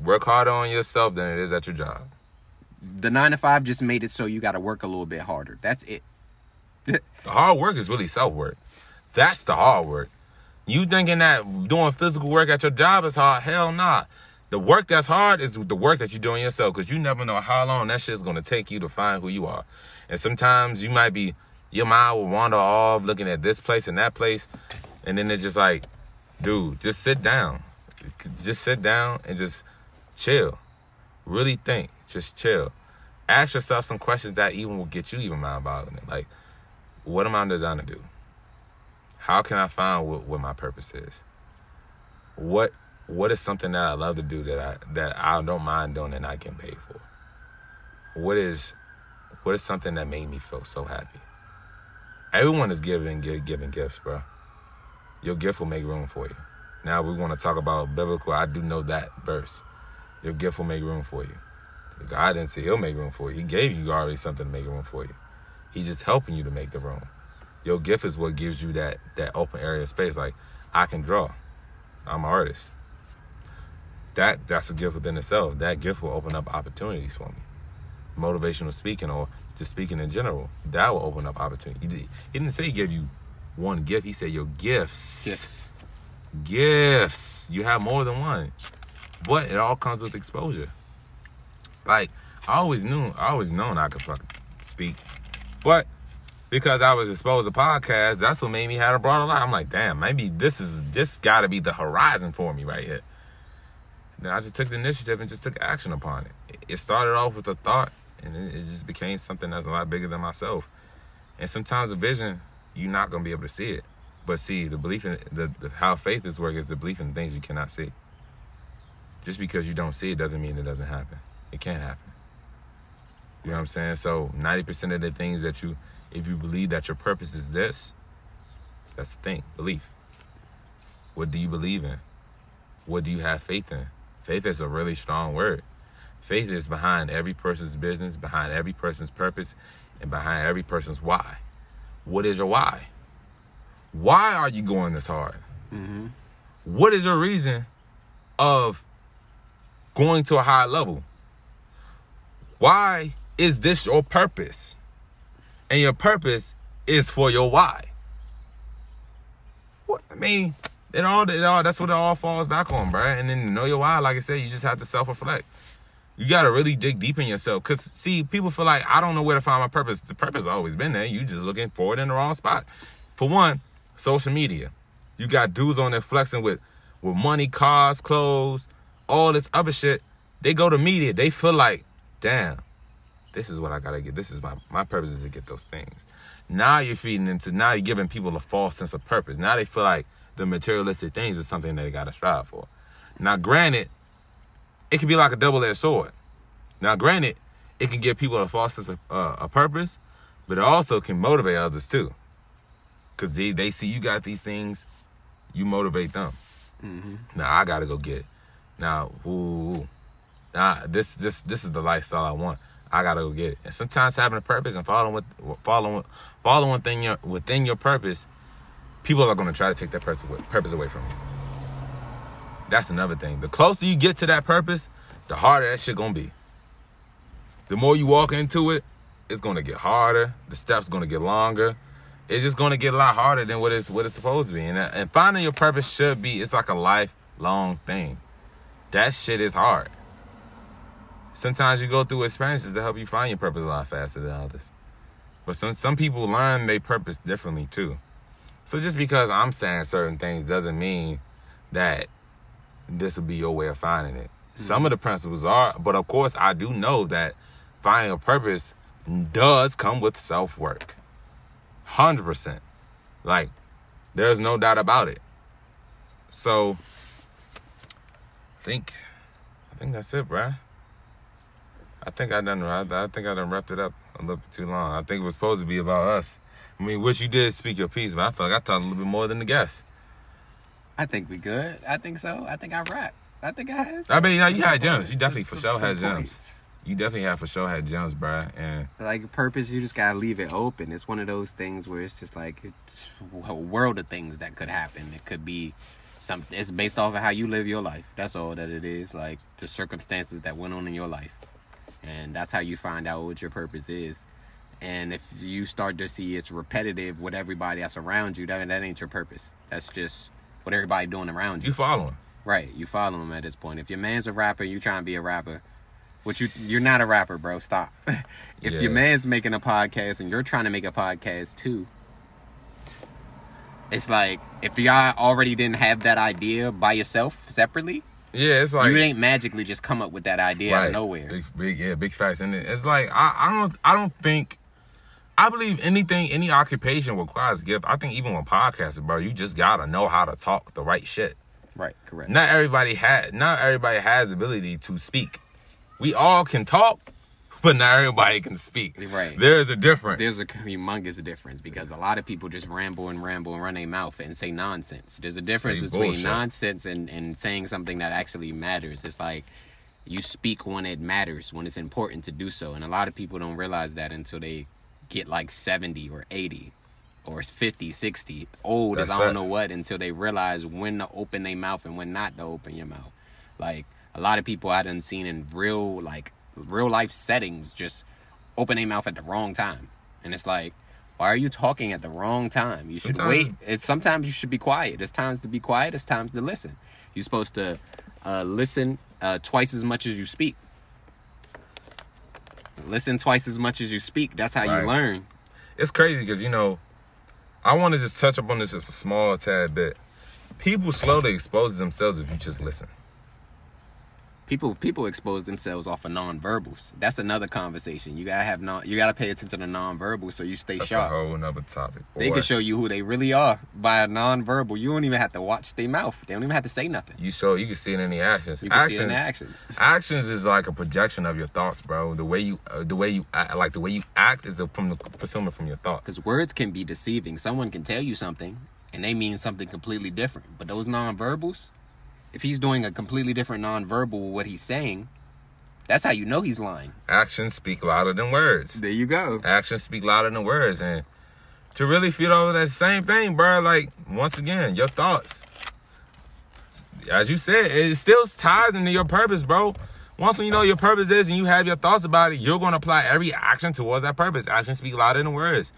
[SPEAKER 2] Work harder on yourself than it is at your job.
[SPEAKER 1] The nine to five just made it so you got to work a little bit harder. That's it.
[SPEAKER 2] the hard work is really self work. That's the hard work. You thinking that doing physical work at your job is hard? Hell nah. The work that's hard is the work that you're doing yourself because you never know how long that shit's gonna take you to find who you are. And sometimes you might be your mind will wander off looking at this place and that place. And then it's just like, dude, just sit down. Just sit down and just chill. Really think. Just chill. Ask yourself some questions that even will get you even mind boggling. Like, what am I designed to do? How can I find what, what my purpose is? What what is something that I love to do that I that I don't mind doing and I can pay for? What is what is something that made me feel so happy? Everyone is giving giving gifts, bro. Your gift will make room for you. Now we want to talk about biblical. I do know that verse. Your gift will make room for you. God didn't say He'll make room for you. He gave you already something to make room for you. He's just helping you to make the room. Your gift is what gives you that that open area of space. Like I can draw. I'm an artist. That that's a gift within itself. That gift will open up opportunities for me. Motivational speaking or just speaking in general, that will open up opportunity. He, he didn't say he gave you one gift. He said your gifts.
[SPEAKER 1] Yes.
[SPEAKER 2] Gifts. You have more than one, but it all comes with exposure. Like I always knew, I always known I could fucking speak, but because I was exposed to podcasts, that's what made me have a broader life. I'm like, damn, maybe this is this got to be the horizon for me right here. Then I just took the initiative and just took action upon it. It started off with a thought and it, it just became something that's a lot bigger than myself. And sometimes the vision, you're not gonna be able to see it. But see, the belief in the, the how faith is working is the belief in things you cannot see. Just because you don't see it doesn't mean it doesn't happen. It can happen. You know what I'm saying? So 90% of the things that you, if you believe that your purpose is this, that's the thing, belief. What do you believe in? What do you have faith in? Faith is a really strong word. Faith is behind every person's business, behind every person's purpose, and behind every person's why. What is your why? Why are you going this hard? Mm-hmm. What is your reason of going to a higher level? Why is this your purpose? And your purpose is for your why. What I mean, it all, it all that's what it all falls back on, bro. And then know your why, like I said, you just have to self-reflect. You gotta really dig deep in yourself. Cause see, people feel like I don't know where to find my purpose. The purpose has always been there. You just looking for it in the wrong spot. For one, social media. You got dudes on there flexing with with money, cars, clothes, all this other shit. They go to media. They feel like, damn, this is what I gotta get. This is my my purpose is to get those things. Now you're feeding into now you're giving people a false sense of purpose. Now they feel like the materialistic things is something that they gotta strive for. Now, granted, it can be like a double-edged sword. Now, granted, it can give people a false sense of uh, a purpose, but it also can motivate others too. Cause they, they see you got these things, you motivate them. Now I gotta go get. It. Now, ooh, now this this this is the lifestyle I want. I gotta go get it. And sometimes having a purpose and following with following following within your within your purpose, people are gonna try to take that purpose away, purpose away from you. That's another thing. The closer you get to that purpose, the harder that shit gonna be. The more you walk into it, it's gonna get harder. The steps gonna get longer. It's just gonna get a lot harder than what it's what it's supposed to be. And, uh, and finding your purpose should be it's like a lifelong thing. That shit is hard. Sometimes you go through experiences to help you find your purpose a lot faster than others. But some some people learn their purpose differently too. So just because I'm saying certain things doesn't mean that this will be your way of finding it. Hmm. Some of the principles are, but of course I do know that finding a purpose does come with self work. Hundred percent. Like, there's no doubt about it. So I think I think that's it, bruh. I think I done I, I think I done wrapped it up a little bit too long. I think it was supposed to be about us. I mean, which you did speak your piece, but I feel like I talked a little bit more than the guest.
[SPEAKER 1] I think we good. I think so. I think I rap. I think I had.
[SPEAKER 2] I mean, you, you had gems. You definitely
[SPEAKER 1] some-
[SPEAKER 2] for sure had gems.
[SPEAKER 1] points.
[SPEAKER 2] You definitely have for sure had gems, bruh. And
[SPEAKER 1] Like purpose, you just gotta leave it open. It's one of those things where it's just like it's a world of things that could happen. It could be something. It's based off of how you live your life. That's all that it is. Like the circumstances that went on in your life, and that's how you find out what your purpose is. And if you start to see it's repetitive with everybody that's around you, that that ain't your purpose. That's just what everybody doing around you.
[SPEAKER 2] you following.
[SPEAKER 1] Right, you follow him at this point. If your man's a rapper, you trying to be a rapper. Which you you're not a rapper, bro. Stop. if
[SPEAKER 2] Yeah.
[SPEAKER 1] your man's making a podcast and you're trying to make a podcast too, it's like if y'all already didn't have that idea by yourself separately,
[SPEAKER 2] Yeah, it's like
[SPEAKER 1] you ain't magically just come up with that idea out of nowhere.
[SPEAKER 2] Big, big, yeah, big facts. And it- it's like I, I don't, I don't think, I believe anything, any occupation requires gift. I think even with podcasting, bro, you just gotta know how to talk the right shit.
[SPEAKER 1] Right, correct.
[SPEAKER 2] Not everybody had not everybody has ability to speak. We all can talk, but not everybody can speak.
[SPEAKER 1] Right.
[SPEAKER 2] There is a difference.
[SPEAKER 1] There's a humongous difference because a lot of people just ramble and ramble and run their mouth and say nonsense. There's a difference
[SPEAKER 2] Say
[SPEAKER 1] between
[SPEAKER 2] bullshit.
[SPEAKER 1] nonsense and, and saying something that actually matters. It's like you speak when it matters, when it's important to do so. And a lot of people don't realize that until they get like 70 or 80 or 50, 60, old as I don't know what, until they realize when to open their mouth and when not to open your mouth. Like a lot of people I done seen in real like real life settings just open their mouth at the wrong time. And it's like, why are you talking at the wrong time? You should wait. It's sometimes you should be quiet. There's times to be quiet, there's times to listen. You're supposed to uh, listen uh, twice as much as you speak. Listen twice as much as you speak. That's how
[SPEAKER 2] Right.
[SPEAKER 1] you learn.
[SPEAKER 2] it's crazy because you know, I want to just touch up on this just a small tad bit. People slowly expose themselves if you just listen.
[SPEAKER 1] People people expose themselves off of nonverbals. That's another conversation. You gotta have non. You gotta pay attention to the nonverbals so you stay sharp.
[SPEAKER 2] That's
[SPEAKER 1] sharp.
[SPEAKER 2] a whole nother topic.
[SPEAKER 1] They can show you who they really are by a nonverbal. You don't even have to watch their mouth. They don't even have to say nothing.
[SPEAKER 2] You show you can see it in the actions.
[SPEAKER 1] You can
[SPEAKER 2] actions,
[SPEAKER 1] see it in the actions.
[SPEAKER 2] actions is like a projection of your thoughts, bro. The way you, uh, the way you, act, like the way you act is a, from the pursuing from your thoughts.
[SPEAKER 1] Because words can be deceiving. Someone can tell you something and they mean something completely different. But those nonverbals, if he's doing a completely different nonverbal what he's saying, that's how you know he's lying.
[SPEAKER 2] Actions speak louder than words.
[SPEAKER 1] There you go.
[SPEAKER 2] Actions speak louder than words, and to really feel over that same thing, bro. Like once again, your thoughts. As you said, it still ties into your purpose, bro. Once when you know your purpose is and you have your thoughts about it, you're gonna apply every action towards that purpose. Actions speak louder than words.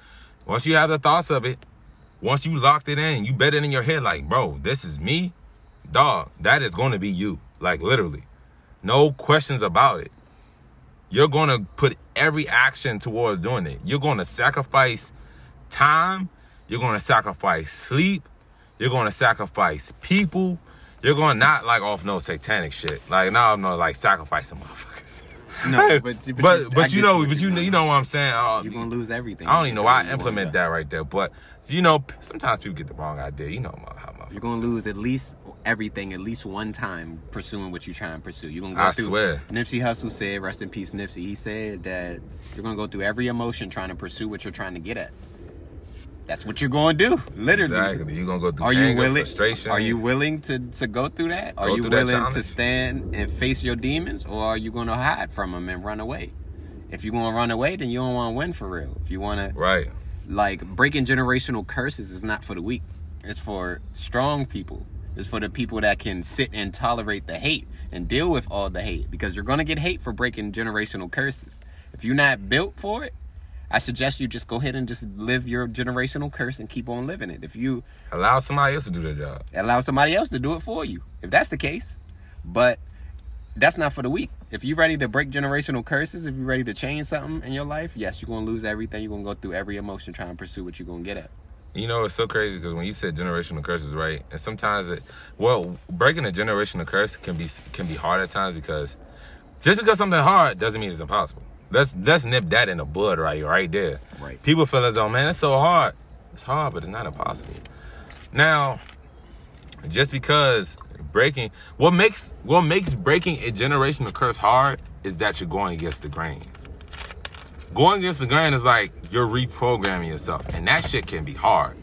[SPEAKER 2] Once you have the thoughts of it, once you locked it in, you bet it in your head, like, bro, this is me, dog. That is gonna be you, like literally, no questions about it. you're going to put every action towards doing it. You're going to sacrifice time. You're going to sacrifice sleep. You're going to sacrifice people. You're going to not like off no satanic shit. Like now I'm not like sacrificing motherfuckers.
[SPEAKER 1] No, but
[SPEAKER 2] but
[SPEAKER 1] but,
[SPEAKER 2] but,
[SPEAKER 1] you-
[SPEAKER 2] you know
[SPEAKER 1] what
[SPEAKER 2] but you
[SPEAKER 1] you're
[SPEAKER 2] you know what I'm saying. Uh,
[SPEAKER 1] You're gonna lose everything.
[SPEAKER 2] I don't even know why I implement that right there, but you know sometimes people get the wrong idea. You know how motherfuckers.
[SPEAKER 1] You're gonna lose at least everything at least one time pursuing what you're trying to pursue. You're gonna go
[SPEAKER 2] I
[SPEAKER 1] through.
[SPEAKER 2] swear.
[SPEAKER 1] Nipsey Hussle said, "Rest in peace, Nipsey." He said that you're gonna go through every emotion trying to pursue what you're trying to get at. That's what you're gonna do, literally.
[SPEAKER 2] Exactly. You're gonna go through
[SPEAKER 1] Are you
[SPEAKER 2] anger,
[SPEAKER 1] willing?
[SPEAKER 2] frustration.
[SPEAKER 1] Are you willing to to go through that? Are
[SPEAKER 2] Go
[SPEAKER 1] you willing to stand and face your demons, or are you gonna hide from them and run away? If you want to run away, then you don't want to win for real. If you want to
[SPEAKER 2] right?
[SPEAKER 1] Like breaking generational curses is not for the weak. It's for strong people. It's for the people that can sit and tolerate the hate and deal with all the hate because you're going to get hate for breaking generational curses. If you're not built for it, I suggest you just go ahead and just live your generational curse and keep on living it. If you
[SPEAKER 2] Allow somebody else to do their job.
[SPEAKER 1] allow somebody else to do it for you, if that's the case. But that's not for the weak. If you're ready to break generational curses, if you're ready to change something in your life, yes, you're going to lose everything. You're going to go through every emotion trying to pursue what you're going to get at.
[SPEAKER 2] You know, it's so crazy because when you said generational curses, right? And sometimes it, well, breaking a generational curse can be can be hard at times because just because something hard doesn't mean it's impossible. Let's let's nip that in the bud right right there.
[SPEAKER 1] Right.
[SPEAKER 2] People feel as though, man, it's so hard. It's hard, but it's not impossible. Now, just because breaking what makes what makes breaking a generational curse hard is that you're going against the grain. Going against the grain is like you're reprogramming yourself, and that shit can be hard.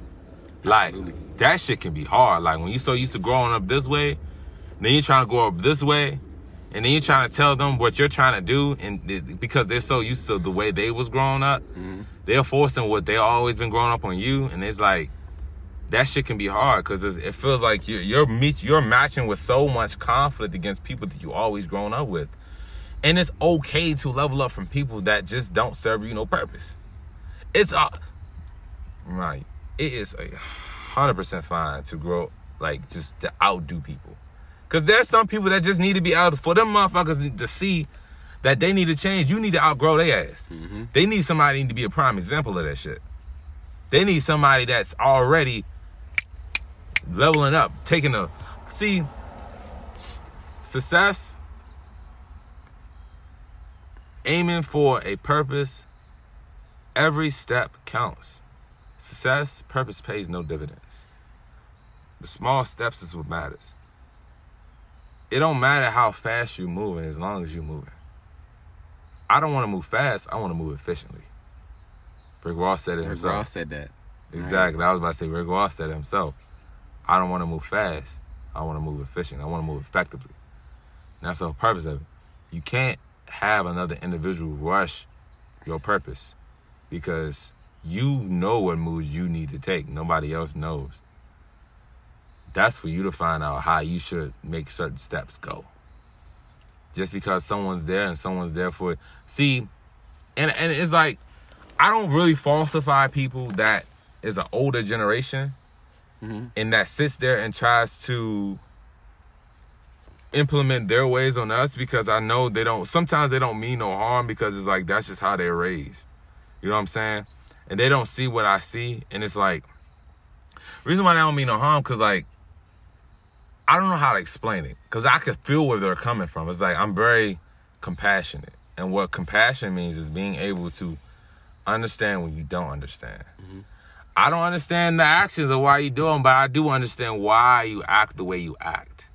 [SPEAKER 2] Like
[SPEAKER 1] Absolutely.
[SPEAKER 2] that shit can be hard. Like when you so used to growing up this way, then you're trying to grow up this way, and then you're trying to tell them what you're trying to do, and because they're so used to the way they was growing up, mm-hmm. they're forcing what they always been growing up on you, and it's like that shit can be hard because it feels like you're you're meet you're matching with so much conflict against people that you always grown up with, and it's okay to level up from people that just don't serve you no purpose. It's uh, right. It is a hundred percent fine to grow like just to outdo people, because there's some people that just need to be out for them motherfuckers to see that they need to change. You need to outgrow their ass. They need somebody to be a prime example of that shit. They need somebody that's already leveling up, taking a see success, aiming for a purpose. Every step counts. Success, purpose pays no dividends. The small steps is what matters. It don't matter how fast you're moving as long as you're moving. I don't want to move fast. I want to move efficiently. Rick Ross said it
[SPEAKER 1] Rick
[SPEAKER 2] himself.
[SPEAKER 1] Ross said that.
[SPEAKER 2] Exactly. I was about to say Rick Ross said it himself. I don't want to move fast. I want to move efficient. I want to move effectively. And that's the purpose of it. You can't have another individual rush your purpose because you know what moves you need to take. Nobody else knows. That's for you to find out how you should make certain steps go. Just because someone's there and someone's there for it. See, and and it's like I don't really falsify people that is an older generation Mm-hmm. and that sits there and tries to implement their ways on us because I know they don't sometimes they don't mean no harm because it's like that's just how they're raised. You know what I'm saying? And they don't see what I see and it's like reason why they don't mean no harm cuz like I don't know how to explain it cuz I can feel where they're coming from. It's like I'm very compassionate. And what compassion means is being able to understand when you don't understand. Mm-hmm. I don't understand the actions of why you do them, but I do understand why you act the way you act.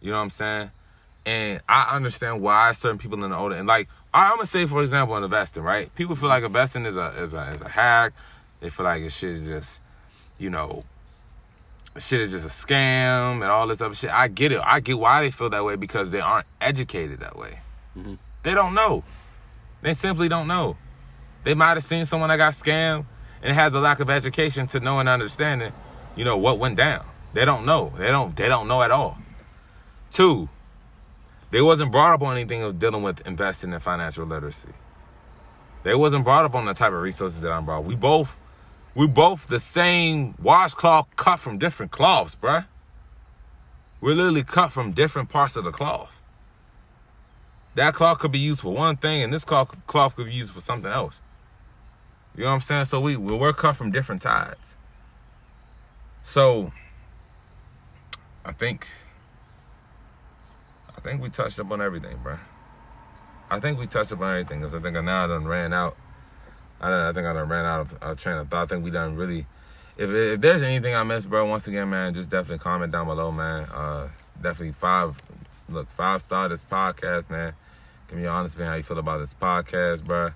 [SPEAKER 2] You know what I'm saying? And I understand why certain people in the older and like I'm gonna say for example in investing, right? People feel like investing is a is a is a hack. They feel like it shit is just, you know, shit is just a scam and all this other shit. I get it. I get why they feel that way because they aren't educated that way. Mm-hmm. They don't know. They simply don't know. They might have seen someone that got scammed and had the lack of education to know and understanding, you know, what went down. They don't know. They don't they don't know at all. Two, they wasn't brought up on anything of dealing with investing and financial literacy. They wasn't brought up on the type of resources that I'm brought. We both we both the same washcloth cut from different cloths, bruh. We're literally cut from different parts of the cloth. that cloth could be used for one thing, and this cloth cloth could be used for something else. You know what I'm saying? So we we're cut from different tides. So I think I think we touched up on everything, bro. I think we touched up on everything because I think I now done ran out. I, I think I done ran out of uh, train of thought. I think we done really. If, if there's anything I missed, bro, once again, man, just definitely comment down below, man. Uh, definitely five. Look, five star this podcast, man. Give me your honest man how you feel about this podcast, bro.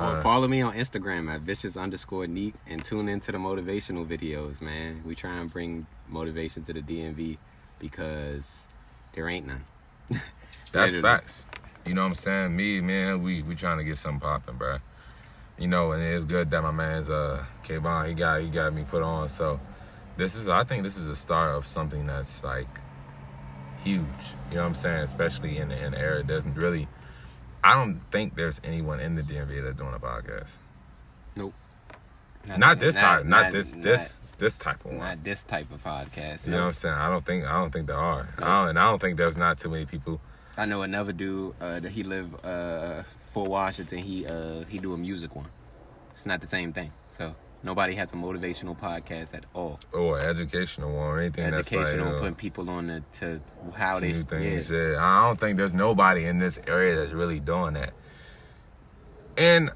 [SPEAKER 1] Uh, follow me on Instagram at vicious underscore neek and tune into the motivational videos, man. We try and bring motivation to the DMV because there ain't none.
[SPEAKER 2] That's facts. You know what I'm saying? Me, man, we we trying to get something popping, bro. You know, and it's good that my man's uh Kayvon, he got he got me put on. So this is I think this is a start of something that's like huge. You know what I'm saying? Especially in the in the area. Doesn't really I don't think there's anyone in the DMV that's doing a podcast.
[SPEAKER 1] Nope.
[SPEAKER 2] Not, not this not, not, not, this not, this this type of one.
[SPEAKER 1] Not this type of podcast.
[SPEAKER 2] You know what I'm saying? I don't think I don't think there are. I don't, and I don't think there's not too many people.
[SPEAKER 1] I know another dude uh, that he live uh, Fort Washington. He uh, he do a music one. It's not the same thing. So nobody has a motivational podcast at all.
[SPEAKER 2] Or educational one or anything educational, that's like, uh,
[SPEAKER 1] putting people on the, to how they
[SPEAKER 2] things. Yeah. yeah, I don't think there's nobody in this area that's really doing that. And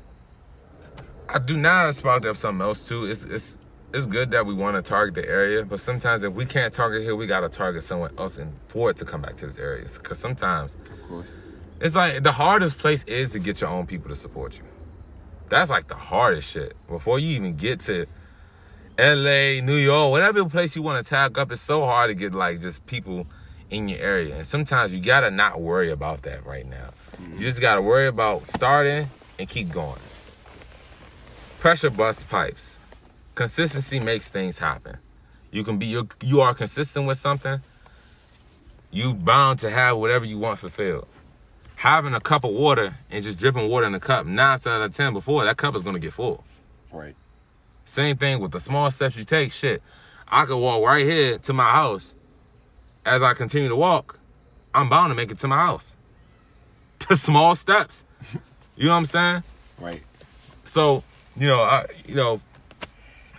[SPEAKER 2] I do not spark up something else too. It's it's it's good that we want to target the area, but sometimes if we can't target here, we gotta target somewhere else and for it to come back to this area. Because sometimes,
[SPEAKER 1] of course,
[SPEAKER 2] it's like the hardest place is to get your own people to support you. That's like the hardest shit. Before you even get to LA, New York, whatever place you want to tag up, it's so hard to get like just people in your area. And sometimes you gotta not worry about that right now. You just gotta worry about starting and keep going. Pressure bust pipes consistency makes things happen. You can be you you are consistent with something, you bound to have whatever you want fulfilled. Having a cup of water and just dripping water in the cup, nine out of ten before that cup is gonna get full.
[SPEAKER 1] Right.
[SPEAKER 2] Same thing with the small steps you take. Shit, I could walk right here to my house. As I continue to walk, I'm bound to make it to my house. The small steps. You know what I'm saying?
[SPEAKER 1] Right.
[SPEAKER 2] So, you know, I you know,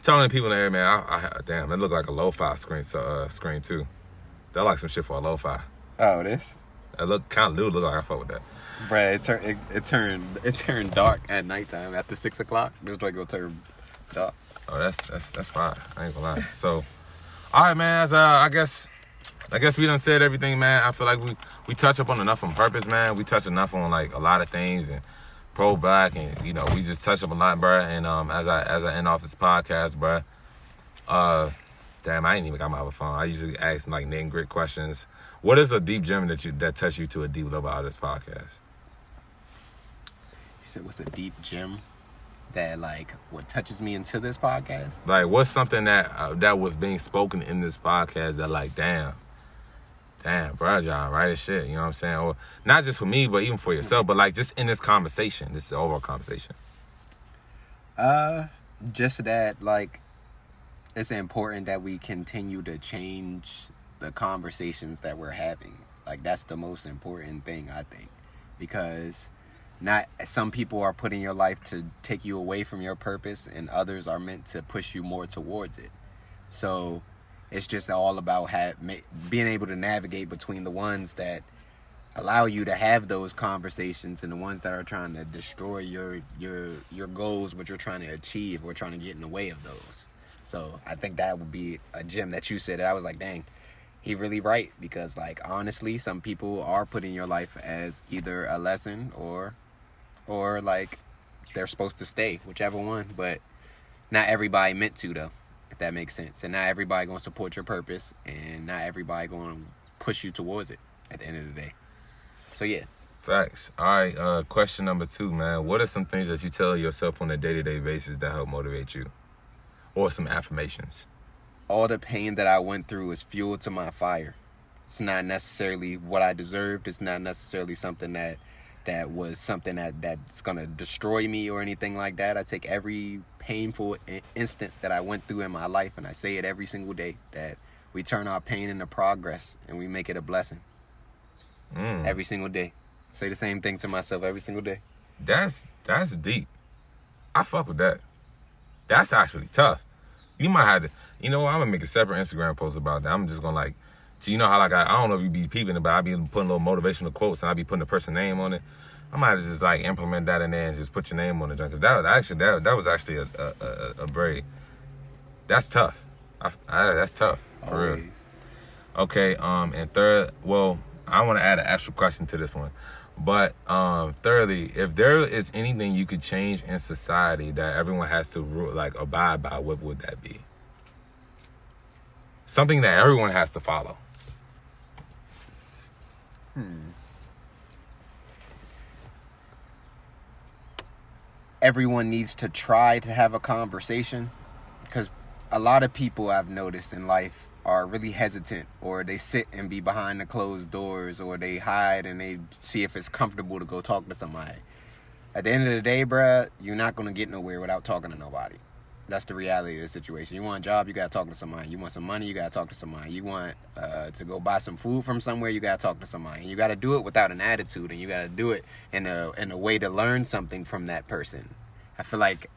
[SPEAKER 2] telling people in there, man, I, I, damn, it looked like a lo-fi screen, so, uh, screen too. That like some shit for a lo-fi.
[SPEAKER 1] Oh, this?
[SPEAKER 2] It look kind of new. Look like I fuck with that.
[SPEAKER 1] Bruh, it, tur- it, it turned it turned dark at nighttime after six o'clock. This like go turn dark.
[SPEAKER 2] Oh, that's that's that's fine. I ain't gonna lie. So, all right, man. As uh, I guess, I guess we done said everything, man. I feel like we we touch up on enough on purpose, man. We touch enough on like a lot of things and pro black, and you know, we just touch up a lot, bro. And um, as I as I end off this podcast, bro, uh, damn, I ain't even got my other phone. I usually ask like name grit questions. What is a deep gem that you that touched you to a deep level out of this podcast?
[SPEAKER 1] You said what's a deep gem that like what touches me into this podcast?
[SPEAKER 2] Like, what's something that uh, that was being spoken in this podcast that like, damn, damn, bro, John, right as shit. You know what I'm saying? Or not just for me, but even for yourself. But like just in this conversation, this overall conversation.
[SPEAKER 1] Uh, just that like it's important that we continue to change the conversations that we're having. Like that's the most important thing I think, because not some people are putting your life to take you away from your purpose, and others are meant to push you more towards it. So it's just all about have, being able to navigate between the ones that allow you to have those conversations and the ones that are trying to destroy your your your goals what you're trying to achieve or trying to get in the way of those so i think that would be a gem that you said that i was like dang he really right because like honestly some people are putting your life as either a lesson or or like they're supposed to stay whichever one but not everybody meant to though if that makes sense. And not everybody gonna support your purpose, and not everybody gonna push you towards it at the end of the day. So yeah.
[SPEAKER 2] Facts. All right. Uh, question number two, man. What are some things that you tell yourself on a day to day basis that help motivate you, or some affirmations?
[SPEAKER 1] All the pain that I went through is fuel to my fire. It's not necessarily what I deserved. It's not necessarily something that that was something that that's gonna destroy me or anything like that. I take every painful instant that I went through in my life, and I say it every single day that we turn our pain into progress and we make it a blessing. Mm. Every single day. Say the same thing to myself every single day.
[SPEAKER 2] That's that's deep. I fuck with that. That's actually tough. You might have to. You know, what? I'm gonna make a separate Instagram post about that. I'm just gonna like, so you know how like I, I don't know if you be peeping it, but I be putting little motivational quotes and I be putting the person name on it. I might just like implement that in there and just put your name on it, because that was actually that that was actually a a, a, a very that's tough. I, I, that's tough for
[SPEAKER 1] Always.
[SPEAKER 2] real. Okay, um, and third, well, I want to add an extra question to this one, but um, thirdly, if there is anything you could change in society that everyone has to like abide by, what would that be? Something that everyone has to follow. Hmm.
[SPEAKER 1] everyone needs to try to have a conversation because a lot of people I've noticed in life are really hesitant or they sit and be behind the closed doors or they hide and they see if it's comfortable to go talk to somebody. At the end of the day, bruh, you're not going to get nowhere without talking to nobody. That's the reality of the situation. You want a job, you got to talk to somebody. You want some money, you got to talk to somebody. You want uh, to go buy some food from somewhere, you got to talk to somebody. And you got to do it without an attitude and you got to do it in a in a way to learn something from that person. I feel like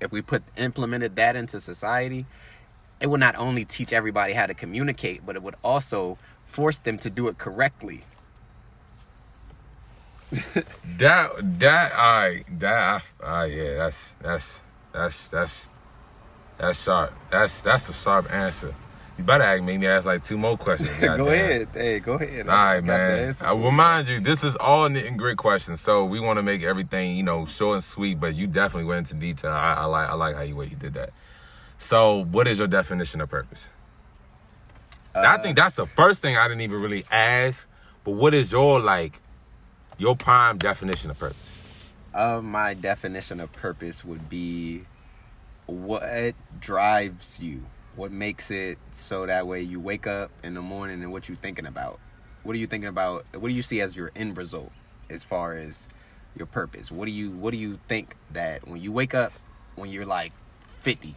[SPEAKER 1] if we put implemented that into society, it would not only teach everybody how to communicate, but it would also force them to do it correctly.
[SPEAKER 2] That that I that I yeah that's that's that's that's that's sharp. That's that's a sharp answer. You better ask me. Ask like two more questions.
[SPEAKER 1] go ahead. Hey, go ahead.
[SPEAKER 2] All right,
[SPEAKER 1] I
[SPEAKER 2] right,
[SPEAKER 1] got the
[SPEAKER 2] man. I remind you, this is all knit and grit questions, so we want to make everything, you know, short and sweet. But you definitely went into detail. I, I like, I like how you way you did that. So, what is your definition of purpose? I
[SPEAKER 1] Uh,
[SPEAKER 2] think that's the first thing I didn't even really ask. But what is your like, your prime definition of purpose?
[SPEAKER 1] Uh, my definition of purpose would be what drives you, what makes it so that way you wake up in the morning and what you thinking about. What are you thinking about? What do you see as your end result as far as your purpose? What do you what do you think that when you wake up when you're like 50,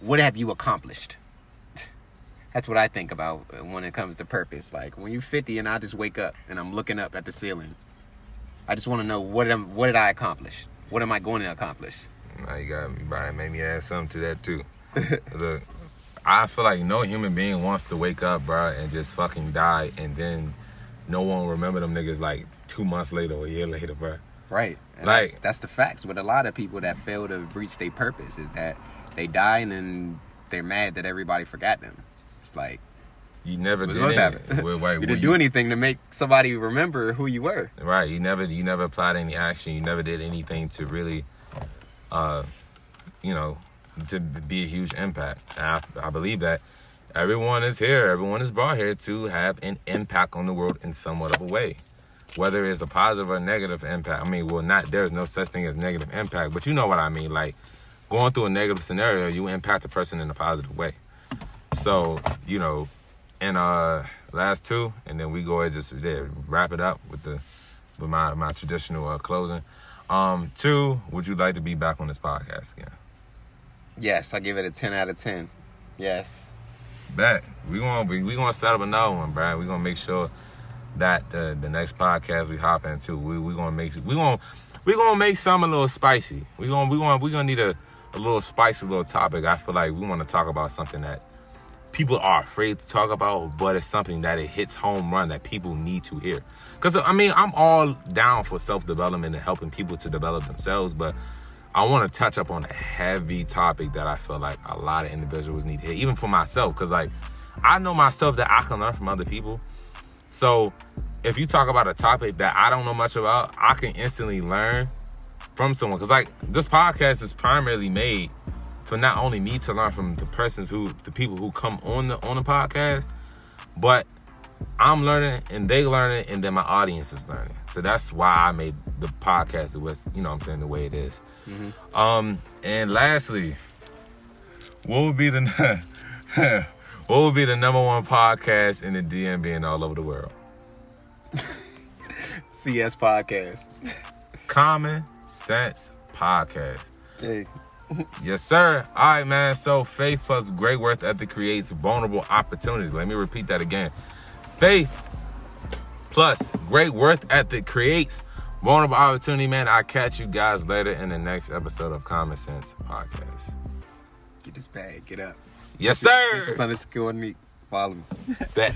[SPEAKER 1] what have you accomplished? That's what I think about when it comes to purpose. Like when you're 50 and I just wake up and I'm looking up at the ceiling I just want to know what am what did I accomplish? What am I going to accomplish?
[SPEAKER 2] Now you got me, Brian. Made me add something to that too. Look, I feel like no human being wants to wake up, bro, and just fucking die, and then no one will remember them niggas like two months later or a year later, bro.
[SPEAKER 1] Right. And
[SPEAKER 2] Like-
[SPEAKER 1] that's, that's the facts with a lot of people that fail to reach their purpose is that they die and then they're mad that everybody forgot them. It's like
[SPEAKER 2] You never did
[SPEAKER 1] to
[SPEAKER 2] anything. Well, wait,
[SPEAKER 1] you didn't do anything to make somebody remember who you were.
[SPEAKER 2] Right. You never you never applied any action. You never did anything to really uh you know, to be a huge impact. I, I believe that everyone is here, everyone is brought here to have an impact on the world in somewhat of a way. Whether it's a positive or negative impact. I mean, well not there's no such thing as negative impact, but you know what I mean. Like going through a negative scenario, you impact a person in a positive way. So, you know, and uh last two, and then we go and just yeah, wrap it up with the with my my traditional uh, closing. Um, two, would you like to be back on this podcast again?
[SPEAKER 1] Yes, I give it a 10 out of 10. Yes.
[SPEAKER 2] Bet we gonna we, we gonna set up another one, Brad. We gonna make sure that the the next podcast we hop into, we we gonna make we gonna we gonna make some a little spicy. We gonna we gonna we gonna need a a little spicy little topic. I feel like we want to talk about something that people are afraid to talk about, but it's something that it hits home run that people need to hear. Because I mean, I'm all down for self development and helping people to develop themselves, but I want to touch up on a heavy topic that I feel like a lot of individuals need to hear, even for myself. Because like, I know myself that I can learn from other people. So if you talk about a topic that I don't know much about, I can instantly learn from someone. Because like, this podcast is primarily made for not only me to learn from the persons who, the people who come on the on the podcast, but I'm learning and they learning and then my audience is learning. So that's why I made the podcast the was, you know what I'm saying, the way it is. Um, and lastly, what would be the what would be the number one podcast in the DMV and all over the world?
[SPEAKER 1] CS podcast.
[SPEAKER 2] Common Sense Podcast.
[SPEAKER 1] Hey,
[SPEAKER 2] Yes, sir. All right, man. So faith plus great worth ethic creates vulnerable opportunities. Let me repeat that again. Faith Plus, great worth ethic creates vulnerable opportunity, man. I'll catch you guys later in the next episode of Common Sense Podcast.
[SPEAKER 1] Get this bag. Get up.
[SPEAKER 2] Yes, sir.
[SPEAKER 1] This is underscore me. Follow me.
[SPEAKER 2] Bet.